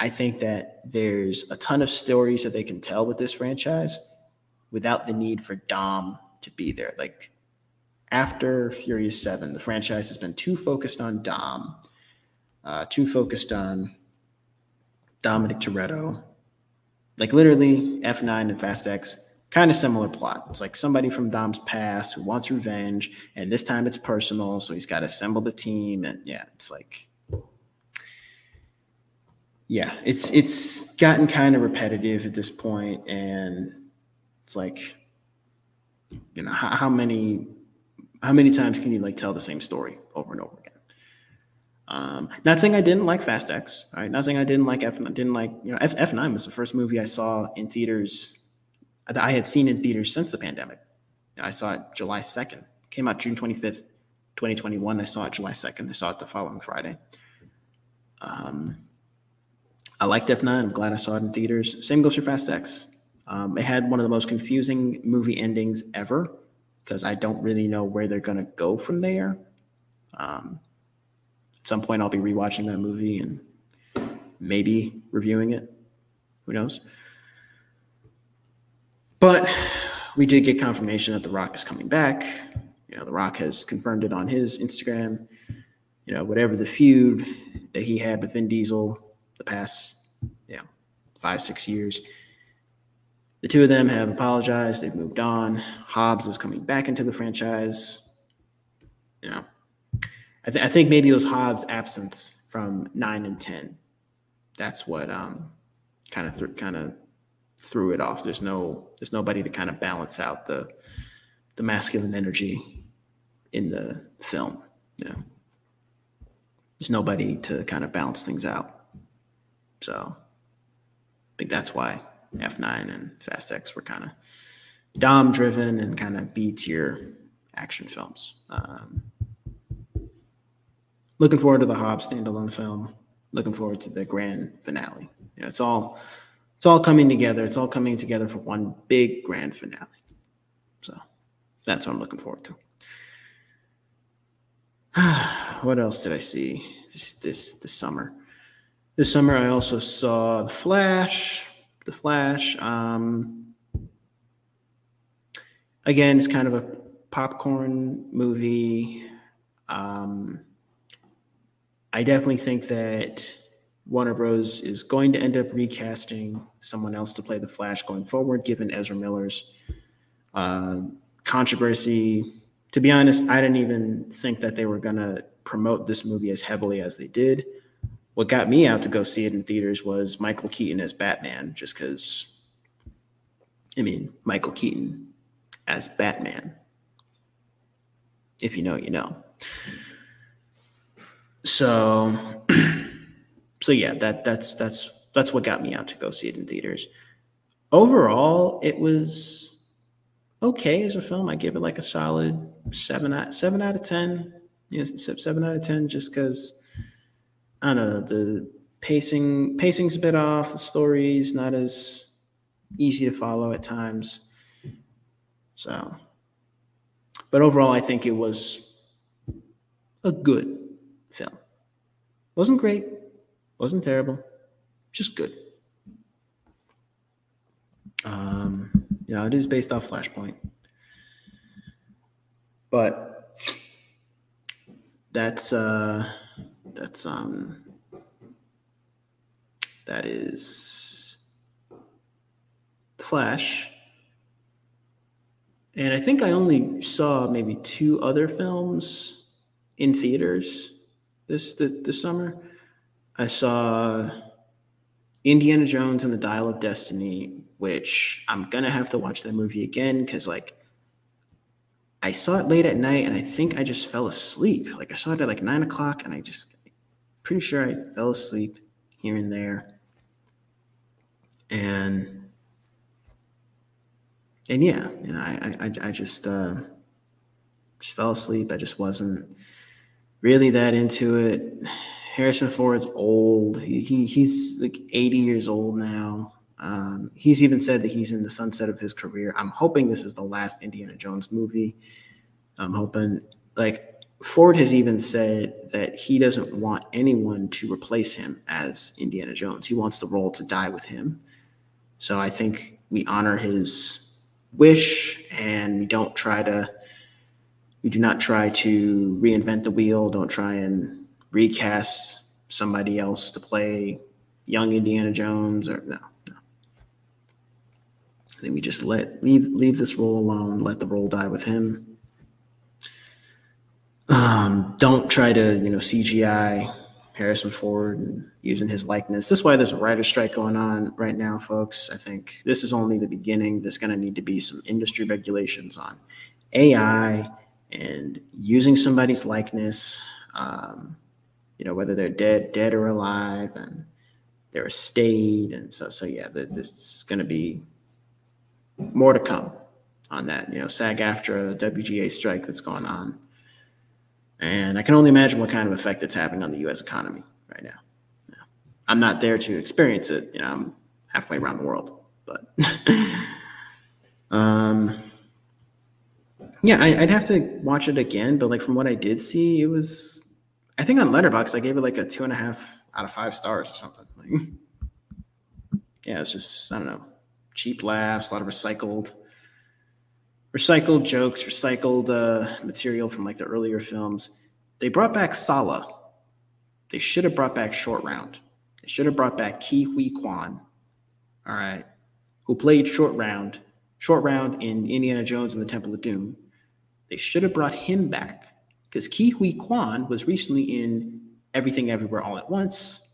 I think that there's a ton of stories that they can tell with this franchise without the need for Dom to be there. Like after Furious 7, the franchise has been too focused on Dom, uh, too focused on Dominic Toretto. Like literally, F9 and Fast X, kind of similar plot. It's like somebody from Dom's past who wants revenge, and this time it's personal, so he's got to assemble the team. And yeah, it's like yeah, it's it's gotten kind of repetitive at this point, and it's like, you know, how, how many how many times can you like tell the same story over and over again? Um, not saying I didn't like Fast X, right? Not saying I didn't like F. Didn't like you know F F nine was the first movie I saw in theaters that I had seen in theaters since the pandemic. I saw it July 2nd. Came out June 25th, 2021. I saw it July 2nd. I saw it the following Friday. Um, I liked F9. I'm glad I saw it in theaters. Same goes for Fast X. Um, it had one of the most confusing movie endings ever because I don't really know where they're going to go from there. Um, at some point, I'll be rewatching that movie and maybe reviewing it. Who knows? But we did get confirmation that The Rock is coming back. You know, The Rock has confirmed it on his Instagram. You know, whatever the feud that he had with Vin Diesel the past, you know, five, six years, the two of them have apologized. They've moved on. Hobbs is coming back into the franchise. You know, I, th- I think maybe it was Hobbs' absence from nine and ten. That's what um, kind of th- kind of threw it off. There's no there's nobody to kind of balance out the the masculine energy in the film. You know, there's nobody to kind of balance things out. So I think that's why F9 and Fast X were kind of Dom driven and kind of B tier action films. Um, looking forward to the Hobbs standalone film. Looking forward to the grand finale. You know, it's all it's all coming together. It's all coming together for one big grand finale. So that's what I'm looking forward to. *sighs* what else did I see this this this summer? This summer I also saw The Flash. The Flash. Um, again, it's kind of a popcorn movie. Um, I definitely think that Warner Bros. is going to end up recasting someone else to play the Flash going forward, given Ezra Miller's uh, controversy. To be honest, I didn't even think that they were going to promote this movie as heavily as they did. What got me out to go see it in theaters was Michael Keaton as Batman, just because, I mean, Michael Keaton as Batman. If you know, you know. So *clears throat* so yeah, that that's that's that's what got me out to go see it in theaters. Overall, it was okay as a film. I give it like a solid seven out seven out of ten. Yeah, seven out of ten, just because I don't know the pacing pacing's a bit off. The story's not as easy to follow at times. So, but overall, I think it was a good film. Wasn't great, wasn't terrible, just good. Um, yeah, it is based off Flashpoint, but that's uh, that's um, that is the Flash. And I think I only saw maybe two other films in theaters this this, this summer. I saw Indiana Jones and the Dial of Destiny, which I'm gonna have to watch that movie again because like I saw it late at night and I think I just fell asleep. Like I saw it at like nine o'clock and I just pretty sure I fell asleep here and there. And and yeah, know, I I, I just uh, just fell asleep. I just wasn't really that into it. Harrison Ford's old. He, he he's like 80 years old now. Um, he's even said that he's in the sunset of his career. I'm hoping this is the last Indiana Jones movie. I'm hoping like Ford has even said that he doesn't want anyone to replace him as Indiana Jones. He wants the role to die with him. So I think we honor his wish and we don't try to we do not try to reinvent the wheel, don't try and recast somebody else to play young Indiana Jones or no, no. I think we just let leave leave this role alone, let the role die with him. Um, don't try to you know CGI Harrison Ford and using his likeness. This is why there's a writer strike going on right now, folks. I think this is only the beginning. There's going to need to be some industry regulations on AI and using somebody's likeness. Um, you know, whether they're dead, dead or alive, and their estate, and so so yeah, this is going to be more to come on that. You know, SAG-AFTRA WGA strike that's going on, and I can only imagine what kind of effect it's having on the U.S. economy right now. Know, I'm not there to experience it. You know, I'm halfway around the world, but *laughs* um, yeah, I, would have to watch it again. But like from what I did see, it was. I think on Letterboxd I gave it like a two and a half out of five stars or something. Like, *laughs* yeah, it's just I don't know, cheap laughs, a lot of recycled recycled jokes, recycled uh, material from like the earlier films. They brought back Sallah. They should have brought back Short Round. They should have brought back Ke Huy Quan. All right, who played Short Round, Short Round in Indiana Jones and the Temple of Doom. They should have brought him back because Ke Huy Quan was recently in Everything Everywhere All at Once.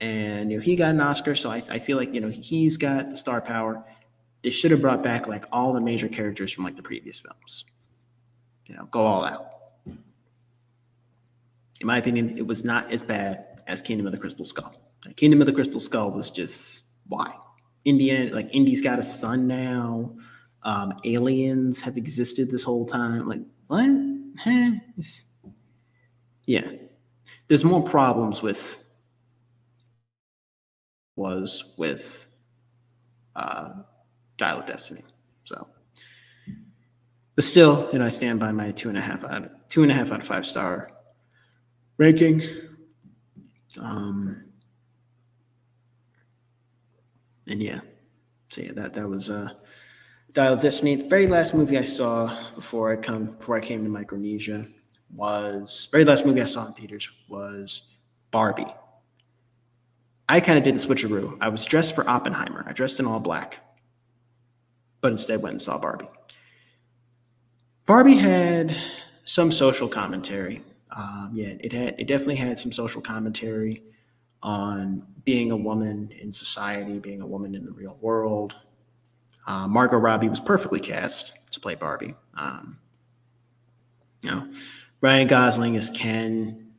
And you know he got an Oscar, so I, I feel like you know he's got the star power they should have brought back like all the major characters from like the previous films. You know, go all out. In my opinion, it was not as bad as Kingdom of the Crystal Skull. Like, Kingdom of the Crystal Skull was just why. Indian, like Indy's got a son now. Um, aliens have existed this whole time. Like, what? Huh? yeah. There's more problems with was with uh, Dial of Destiny. So, but still, you know, I stand by my two and a half out two and a half out of five star ranking. Um, and yeah, so yeah, that that was uh, Dial of Destiny. The very last movie I saw before I come before I came to Micronesia was very last movie I saw in theaters was Barbie. I kind of did the switcheroo. I was dressed for Oppenheimer. I dressed in all black but instead went and saw Barbie. Barbie had some social commentary. Um, yeah, it had it definitely had some social commentary on being a woman in society, being a woman in the real world. Uh, Margot Robbie was perfectly cast to play Barbie. Um, you know, Ryan Gosling is Ken.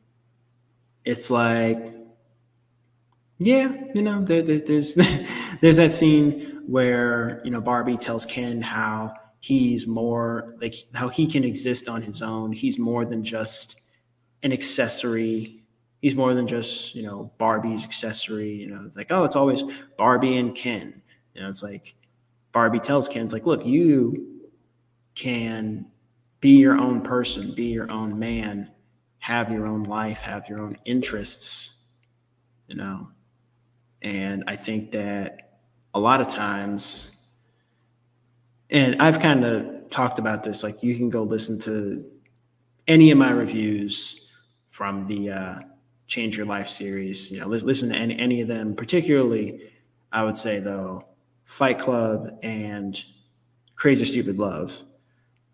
It's like, yeah, you know, there, there, there's *laughs* there's that scene where you know Barbie tells Ken how he's more like how he can exist on his own. He's more than just an accessory. He's more than just you know Barbie's accessory. You know, it's like oh, it's always Barbie and Ken. You know, it's like Barbie tells Ken, it's like, look, you can be your own person, be your own man, have your own life, have your own interests. You know, and I think that a lot of times, and I've kind of talked about this, like you can go listen to any of my reviews from the uh, Change Your Life series. You know, listen to any, any of them, particularly, I would say, though, Fight Club and Crazy Stupid Love.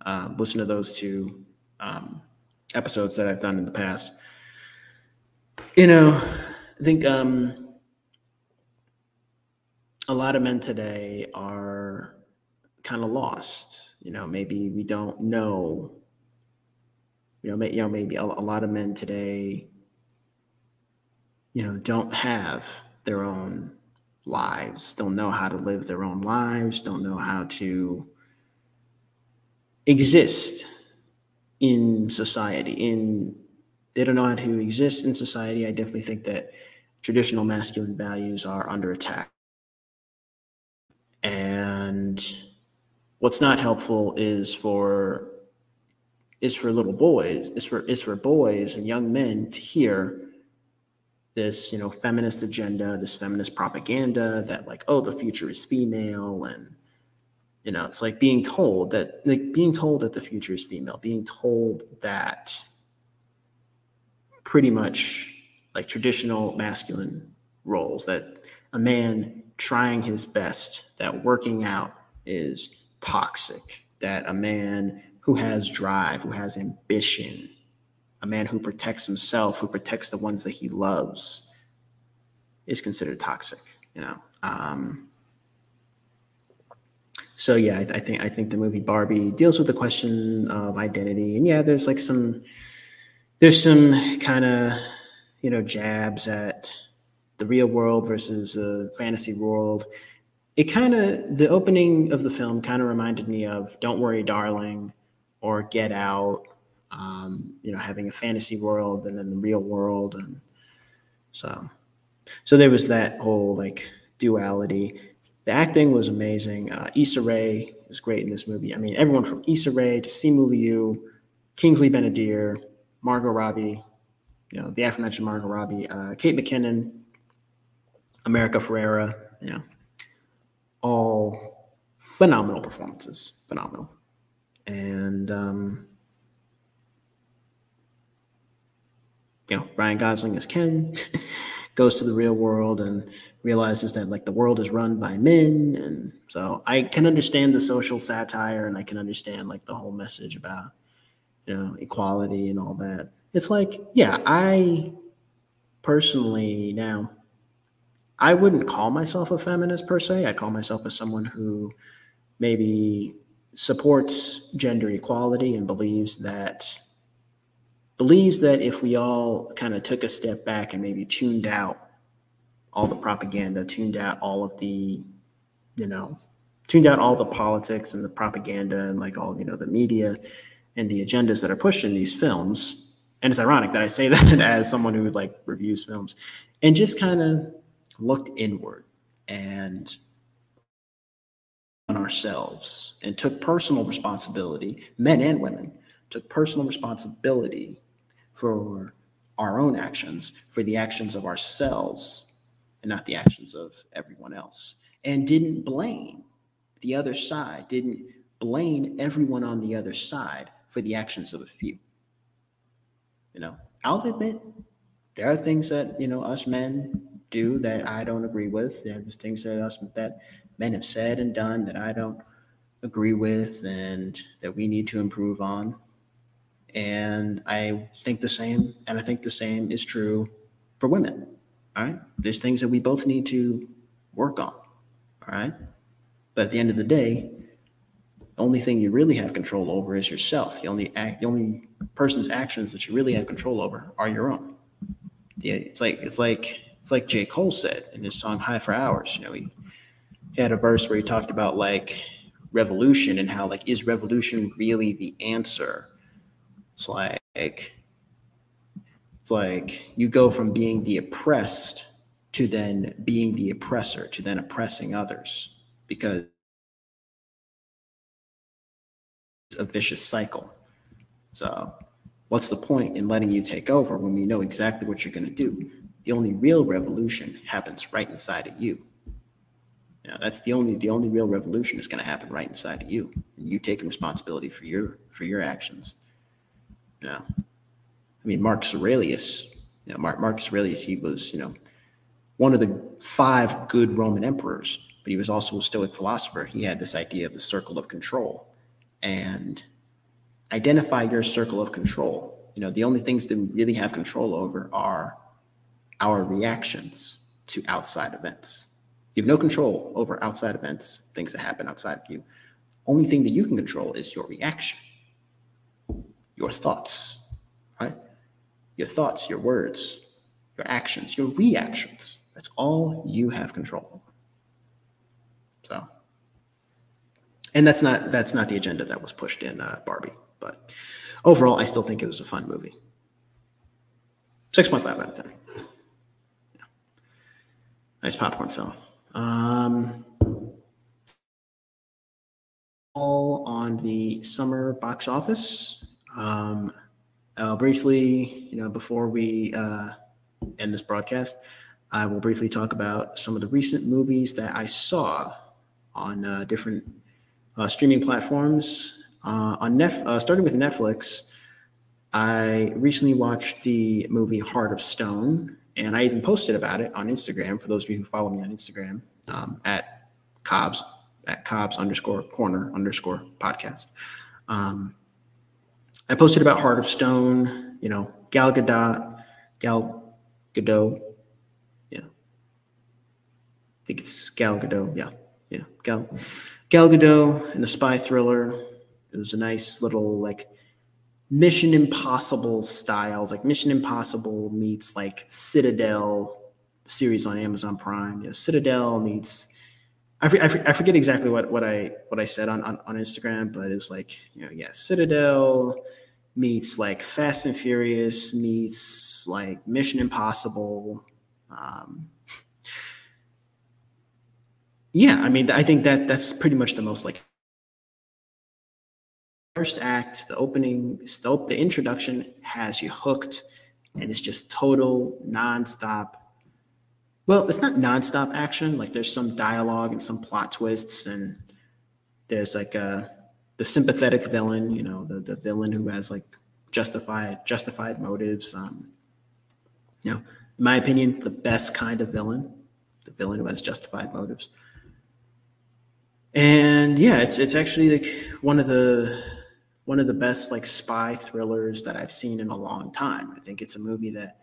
Uh, listen to those two um, episodes that I've done in the past. You know, I think um, a lot of men today are kind of lost. You know, maybe we don't know. You know, may, you know, maybe a, a lot of men today, you know, don't have their own lives, don't know how to live their own lives, don't know how to exist in society. In they don't know how to exist in society. I definitely think that traditional masculine values are under attack and what's not helpful is for is for little boys, is for is for boys and young men to hear this, you know, feminist agenda, this feminist propaganda that like, oh, the future is female and you know, it's like being told that like being told that the future is female, being told that pretty much like traditional masculine roles that a man trying his best, that working out is toxic, that a man who has drive, who has ambition, a man who protects himself, who protects the ones that he loves, is considered toxic. You know. Um, so yeah, I, I, think I think the movie Barbie deals with the question of identity, and yeah, there's like some there's some kind of you know jabs at the real world versus the fantasy world. it kind of the opening of the film kind of reminded me of Don't Worry, Darling, or Get Out. Um, you know, having a fantasy world and then the real world, and so so there was that whole like duality. The acting was amazing. Uh, Issa Rae is great in this movie. I mean, everyone from Issa Rae to Simu Liu, Kingsley Ben-Adir, Margot Robbie, you know, the aforementioned Margot Robbie, uh, Kate McKinnon, America Ferrera, you know, all phenomenal performances, phenomenal. And, um, you know, Ryan Gosling as Ken. *laughs* goes to the real world and realizes that like the world is run by men and so i can understand the social satire and i can understand like the whole message about you know equality and all that it's like yeah i personally now i wouldn't call myself a feminist per se i call myself as someone who maybe supports gender equality and believes that believes that if we all kind of took a step back and maybe tuned out all the propaganda, tuned out all of the, you know, tuned out all the politics and the propaganda and like all, you know, the media and the agendas that are pushed in these films. And it's ironic that I say *laughs* that as someone who like reviews films and just kind of looked inward and on ourselves and took personal responsibility, men and women took personal responsibility for our own actions, for the actions of ourselves, and not the actions of everyone else. And didn't blame the other side, didn't blame everyone on the other side for the actions of a few. You know, I'll admit there are things that, you know, us men do that I don't agree with. There's things that us that men have said and done that I don't agree with and that we need to improve on. And I think the same, and I think the same is true for women. All right. There's things that we both need to work on. All right. But at the end of the day, the only thing you really have control over is yourself. The only act, the only person's actions that you really have control over are your own. Yeah, it's like it's like it's like J. Cole said in his song High for Hours. You know, he, he had a verse where he talked about like revolution and how like is revolution really the answer it's like it's like you go from being the oppressed to then being the oppressor to then oppressing others because it's a vicious cycle. So, what's the point in letting you take over when we know exactly what you're going to do? The only real revolution happens right inside of you. Now, that's the only the only real revolution is going to happen right inside of you, and you taking responsibility for your for your actions. You know, I mean, Marcus Aurelius, you know, Mar- Marcus Aurelius, he was, you know, one of the five good Roman emperors, but he was also a Stoic philosopher. He had this idea of the circle of control and identify your circle of control. You know, the only things that we really have control over are our reactions to outside events. You have no control over outside events, things that happen outside of you. Only thing that you can control is your reaction your thoughts, right? Your thoughts, your words, your actions, your reactions. That's all you have control over. So, and that's not that's not the agenda that was pushed in uh, Barbie, but overall, I still think it was a fun movie. Six point five out of ten. Nice popcorn film. Um, all on the summer box office. Um, briefly, you know, before we uh, end this broadcast, I will briefly talk about some of the recent movies that I saw on uh, different uh, streaming platforms. Uh, on Nef- uh, starting with Netflix, I recently watched the movie Heart of Stone, and I even posted about it on Instagram for those of you who follow me on Instagram um, at Cobbs at Cobbs underscore corner underscore podcast. Um, I posted about Heart of Stone, you know, Gal Gadot, Gal Gadot. Yeah. I think it's Gal Gadot. Yeah. Yeah. Gal, Gal Gadot in the spy thriller. It was a nice little like Mission Impossible styles, like Mission Impossible meets like Citadel, series on Amazon Prime. You know, Citadel meets I, I, I forget exactly what, what I what I said on, on, on Instagram, but it was like, you know, yeah, Citadel meets like Fast and Furious meets like Mission Impossible. Um, *laughs* yeah, I mean, I think that that's pretty much the most like first act, the opening, the, introduction has you hooked, and it's just total nonstop well, it's not nonstop action. Like there's some dialogue and some plot twists, and there's like a the sympathetic villain. You know, the the villain who has like justified justified motives. Um, you know, in my opinion, the best kind of villain, the villain who has justified motives. And yeah, it's it's actually like one of the one of the best like spy thrillers that I've seen in a long time. I think it's a movie that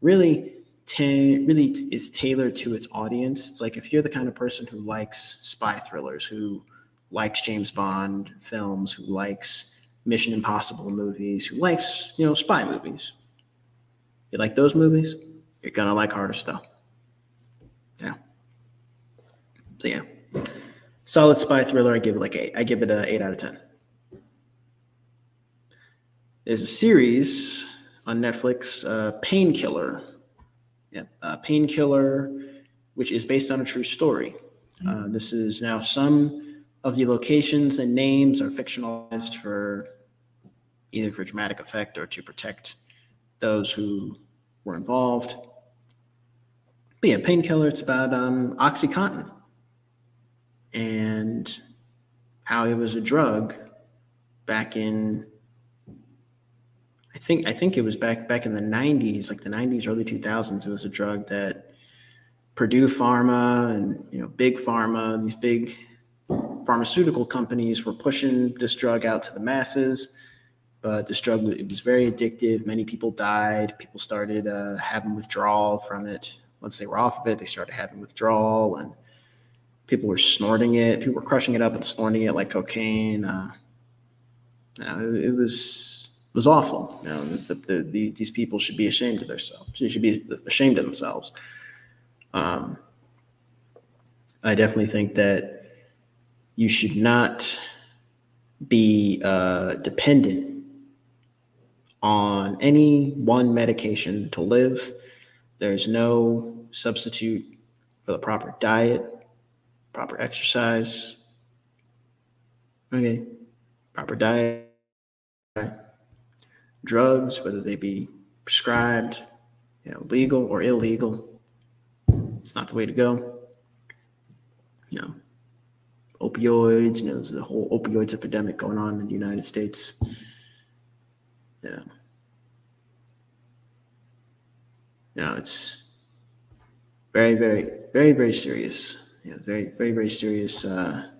really ta- really is tailored to its audience. It's like if you're the kind of person who likes spy thrillers, who likes James Bond films, who likes Mission Impossible movies, who likes, you know, spy movies. You like those movies? You're gonna like Heart of Stone. Yeah. So yeah. Solid spy thriller, I give it like eight. I give it a eight out of ten. There's a series on Netflix, uh, Painkiller, yeah, uh, Painkiller, which is based on a true story. Uh, this is now some of the locations and names are fictionalized for either for dramatic effect or to protect those who were involved. But yeah, Painkiller, it's about um, Oxycontin and how it was a drug back in I think I think it was back back in the 90s, like the 90s, early 2000s. It was a drug that Purdue Pharma and you know big pharma, these big pharmaceutical companies were pushing this drug out to the masses. But this drug it was very addictive. Many people died. People started uh, having withdrawal from it. Once they were off of it, they started having withdrawal, and people were snorting it. People were crushing it up and snorting it like cocaine. Uh, you know, it, it was was awful. You know, the, the, the, these people should be ashamed of themselves. They should be ashamed of themselves. Um, I definitely think that you should not be uh, dependent on any one medication to live. There's no substitute for the proper diet, proper exercise. Okay, proper diet drugs, whether they be prescribed, you know, legal or illegal. It's not the way to go. You know, opioids, you know, there's a whole opioids epidemic going on in the United States. Yeah. You know, it's very, very, very, very serious. Yeah, very, very, very serious uh,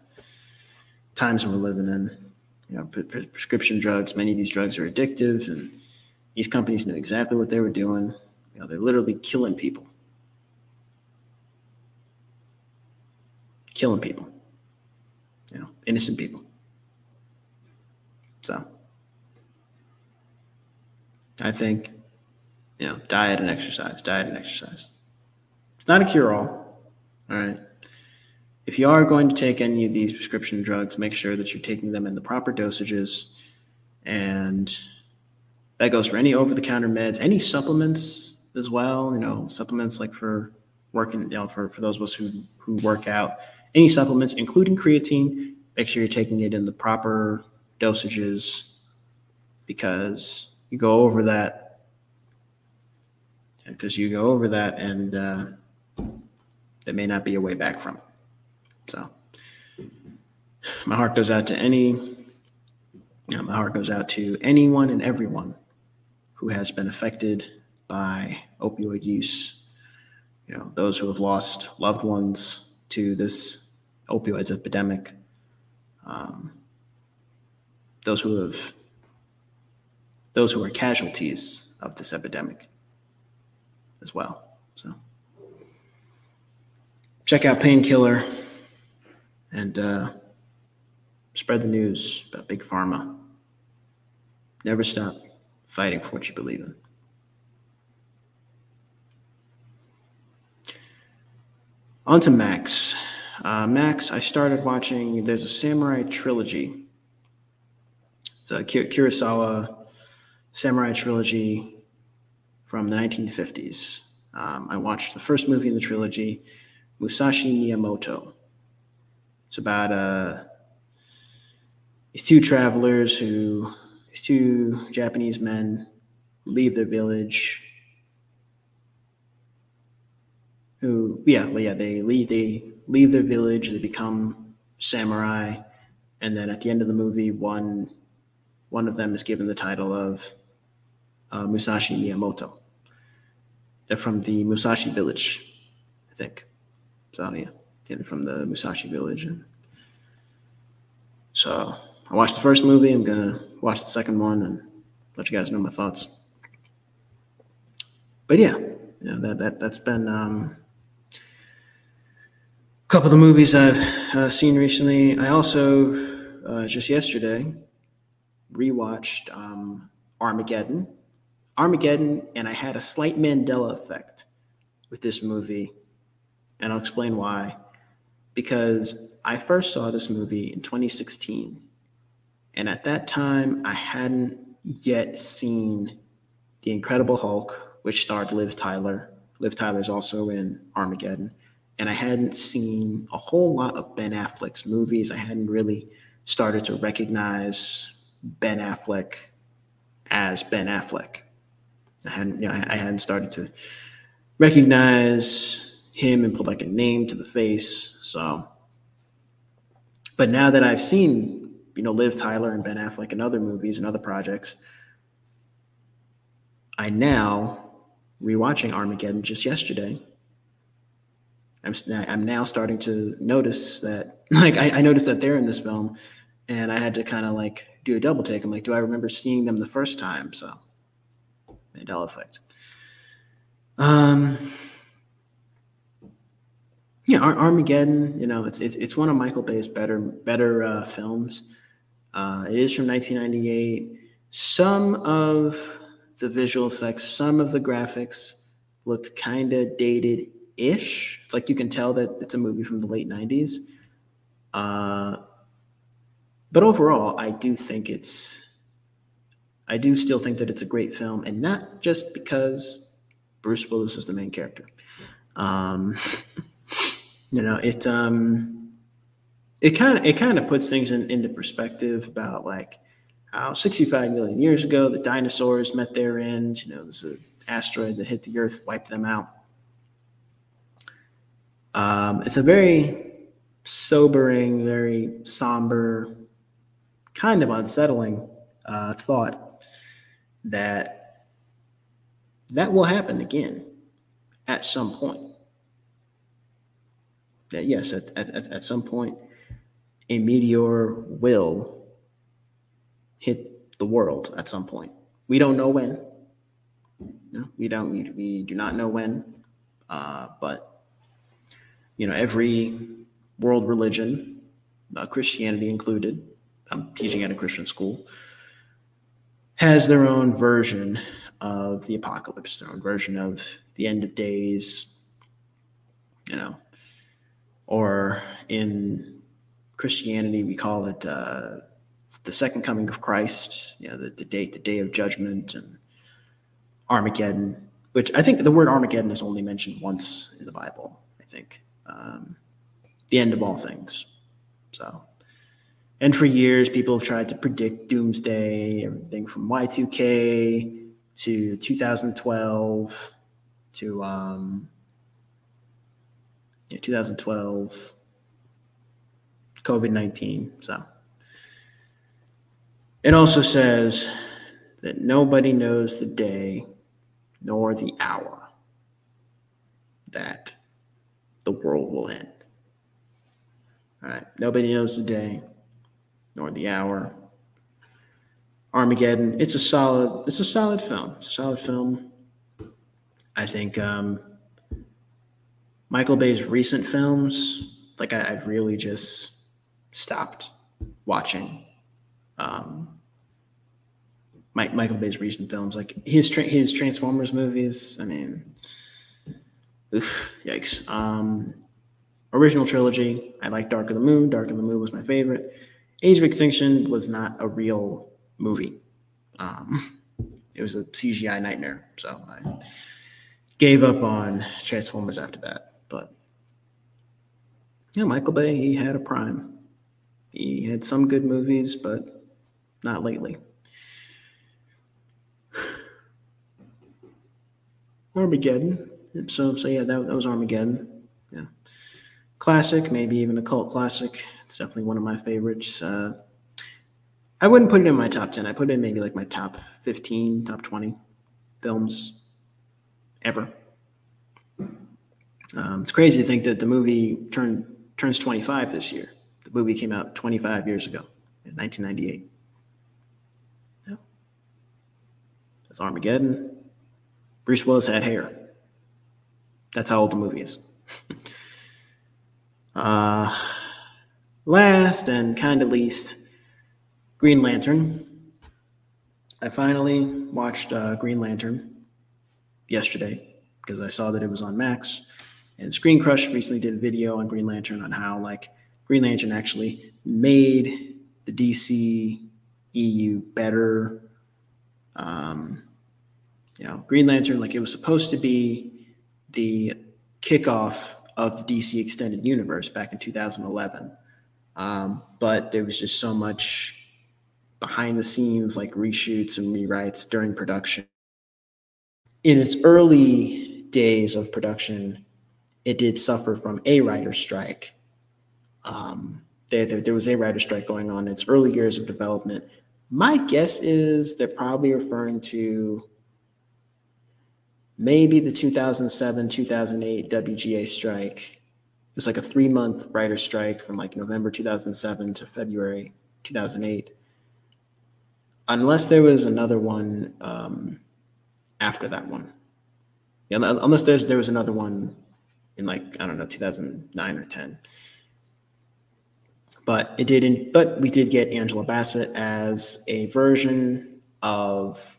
times we're living in you know, pre- prescription drugs. Many of these drugs are addictive, and these companies knew exactly what they were doing. You know, they're literally killing people, killing people. You know, innocent people. So, I think, you know, diet and exercise, diet and exercise. It's not a cure-all. All right if you are going to take any of these prescription drugs, make sure that you're taking them in the proper dosages. And that goes for any over the counter meds, any supplements as well, you know, supplements like for working, you know, for, for those of us who, who work out, any supplements, including creatine, make sure you're taking it in the proper dosages because you go over that because you go over that and uh, there may not be a way back from it. So my heart goes out to any, you know, my heart goes out to anyone and everyone who has been affected by opioid use. You know, those who have lost loved ones to this opioids epidemic. Um, those who have, those who are casualties of this epidemic as well. So check out Painkiller and uh, spread the news about big pharma. Never stop fighting for what you believe in. On to Max. Uh, Max, I started watching. There's a samurai trilogy. It's a Kurosawa samurai trilogy from the 1950s. Um, I watched the first movie in the trilogy, Musashi Miyamoto. It's about uh, these two travelers who, these two Japanese men, leave their village. Who, yeah, yeah, they leave. They leave their village. They become samurai, and then at the end of the movie, one one of them is given the title of uh, Musashi Miyamoto. They're from the Musashi village, I think. So yeah, they're from the Musashi village. And so I watched the first movie. I'm gonna watch the second one and let you guys know my thoughts. But yeah, yeah, that that that's been um, a couple of the movies I've uh, seen recently. I also uh, just yesterday rewatched um, Armageddon Armageddon, and I had a slight Mandela effect with this movie, and I'll explain why. Because I first saw this movie in 2016, and at that time, I hadn't yet seen The Incredible Hulk, which starred Liv Tyler. Liv Tyler's also in Armageddon. And I hadn't seen a whole lot of Ben Affleck's movies. I hadn't really started to recognize Ben Affleck as Ben Affleck. I hadn't, you know, I hadn't started to recognize him and put like a name to the face. So, but now that I've seen, you know, Liv Tyler and Ben Affleck in other movies and other projects, I now rewatching Armageddon just yesterday. I'm I'm now starting to notice that, *laughs* like, I, I noticed that they're in this film, and I had to kind of like do a double take. I'm like, do I remember seeing them the first time? So Mandela effect. Um, yeah, Armageddon. You know, it's, it's it's one of Michael Bay's better better uh, films. Uh, it is from 1998. Some of the visual effects, some of the graphics looked kind of dated ish. It's like you can tell that it's a movie from the late 90s. Uh, but overall, I do think it's I do still think that it's a great film, and not just because Bruce Willis is the main character. Um, *laughs* you know, it um, it kind of it kind of puts things in, into perspective about like how 65 million years ago the dinosaurs met their end. You know, there's an asteroid that hit the Earth, wiped them out. Um, it's a very sobering, very somber, kind of unsettling uh, thought that that will happen again at some point. Yes, at, at, at some point, a meteor will hit the world at some point. We don't know when. Know, we don't. We, we do not know when. Uh, but you know, every world religion, uh, Christianity included. I'm teaching at a Christian school has their own version of the apocalypse, their own version of the end of days, you know, or in Christianity, we call it uh, the second coming of Christ, you know, the, the date, the day of judgment and Armageddon, which I think the word Armageddon is only mentioned once in the Bible, I think. Um, the end of all things. So and for years, people have tried to predict doomsday, everything from Y2K to 2012 to um, yeah, 2012, COVID 19. So it also says that nobody knows the day nor the hour that the world will end. All right. Nobody knows the day nor the hour. Armageddon. It's a solid. It's a solid film. It's a solid film. I think um, Michael Bay's recent films, like I, have really just stopped watching. Um, Mike, Michael Bay's recent films, like his tra- his Transformers movies. I mean, oof, yikes. Um, original trilogy, I like Dark of the Moon. Dark of the Moon was my favorite. Age of Extinction was not a real movie. Um, it was a CGI nightmare. So I gave up on Transformers after that. Yeah, Michael Bay, he had a prime. He had some good movies, but not lately. Armageddon. So, so yeah, that, that was Armageddon. Yeah, classic, maybe even a cult classic. It's definitely one of my favorites. Uh, I wouldn't put it in my top ten. I put it in maybe like my top fifteen, top twenty films ever. Um, it's crazy to think that the movie turned turns twenty five this year. The movie came out twenty five years ago, in nineteen ninety eight. Yeah, that's Armageddon. Bruce Willis had hair. That's how old the movie is. *laughs* uh, last and kind of least, Green Lantern. I finally watched uh, Green Lantern yesterday because I saw that it was on Max. And Screen Crush recently did a video on Green Lantern on how like Green Lantern actually made the DC EU better. Um, you know, Green Lantern, like it was supposed to be the kickoff of the DC Extended Universe back in 2011. Um, but there was just so much behind the scenes, like reshoots and rewrites during production. In its early days of production, it did suffer from a writer strike. Um, there, there, there was a writer strike going on in its early years of development. My guess is they're probably referring to maybe the 2007 2008 WGA strike. It was like a three month writer strike from like November 2007 to February 2008. Unless there was another one um, after that one. Yeah, unless there's there was another one in like I don't know 2009 or 10. But it didn't. But we did get Angela Bassett as a version of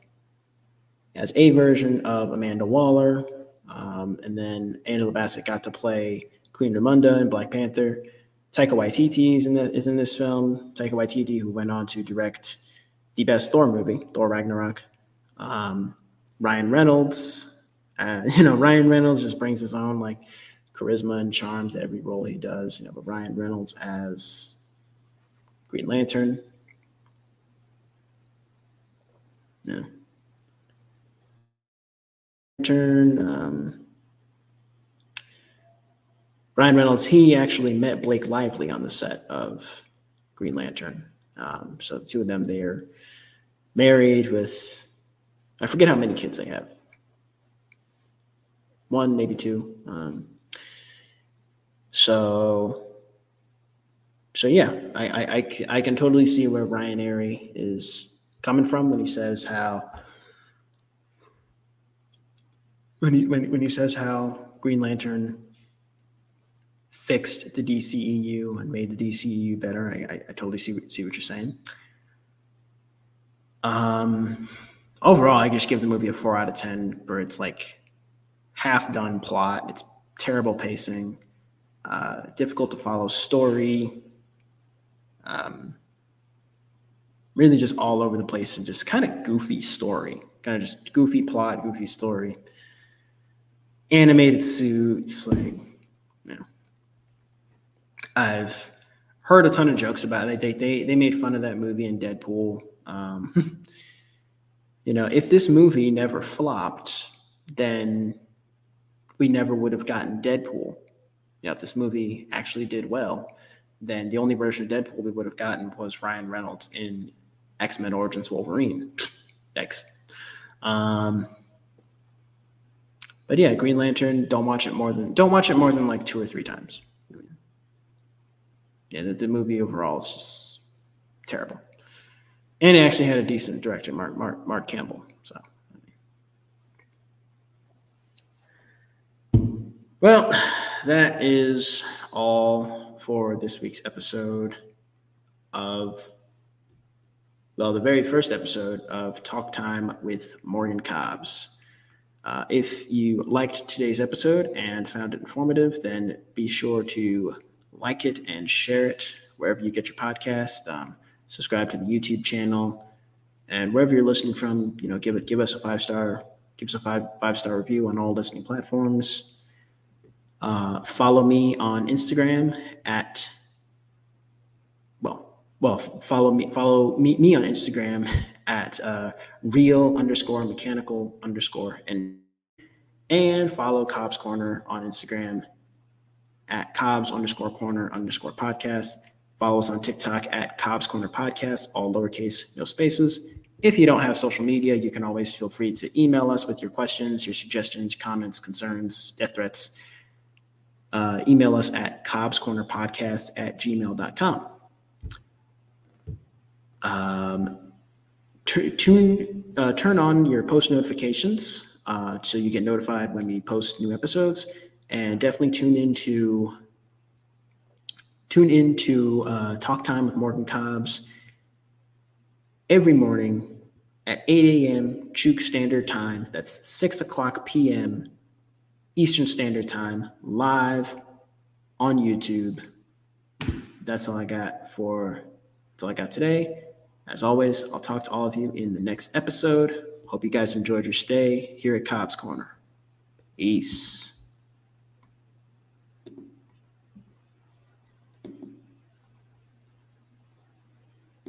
as a version of Amanda Waller. Um, and then Angela Bassett got to play Queen Ramonda in Black Panther. Taika Waititi is in, the, is in this film. Taika Waititi, who went on to direct the best Thor movie, Thor Ragnarok. Um, Ryan Reynolds, uh, *laughs* you know, Ryan Reynolds just brings his own like charisma and charm to every role he does. You know, but Ryan Reynolds as Green Lantern. Yeah turn. Um, Ryan Reynolds, he actually met Blake Lively on the set of Green Lantern. Um, so the two of them, they are married with, I forget how many kids they have. One, maybe two. Um, so, so yeah, I, I, I, I can totally see where Ryan Arey is coming from when he says how when he when, when he says how Green Lantern fixed the DCEU and made the DCEU better, I, I, I totally see see what you're saying. Um, overall, I just give the movie a four out of ten for its like half done plot. It's terrible pacing, uh, difficult to follow story. Um, really just all over the place and just kind of goofy story, kind of just goofy plot, goofy story animated suits, like, know, I've heard a ton of jokes about it. They, they, they made fun of that movie in Deadpool. Um, *laughs* you know, if this movie never flopped, then we never would have gotten Deadpool. You know, if this movie actually did well, then the only version of Deadpool we would have gotten was Ryan Reynolds in X Men Origins Wolverine. X. Um, but yeah, Green Lantern. Don't watch it more than don't watch it more than like two or three times. Yeah, the, the movie overall is just terrible. And it actually had a decent director, Mark Mark Mark Campbell. So. Well, that is all for this week's episode of, well, the very first episode of Talk Time with Morgan Cobbs. Uh, if you liked today's episode and found it informative, then be sure to like it and share it wherever you get your podcast. Um, subscribe to the YouTube channel, and wherever you're listening from, you know, give it give us a five star give us a five five star review on all listening platforms. Uh, follow me on Instagram at well well follow me follow me, me on Instagram *laughs* at uh, real underscore mechanical underscore and and follow Cobb's Corner on Instagram at Cobb's underscore corner underscore podcast. Follow us on TikTok at Cobb's Corner Podcast, all lowercase, no spaces. If you don't have social media, you can always feel free to email us with your questions, your suggestions, comments, concerns, death threats. Uh, email us at Cobb's Corner Podcast at gmail.com. Um, t- tune, uh, turn on your post notifications uh, so you get notified when we post new episodes, and definitely tune into tune into uh, Talk Time with Morgan Cobbs every morning at 8 a.m. Chuuk Standard Time. That's 6 o'clock p.m. Eastern Standard Time, live on YouTube. That's all I got for that's all I got today. As always, I'll talk to all of you in the next episode. Hope you guys enjoyed your stay here at Cobb's Corner. Peace.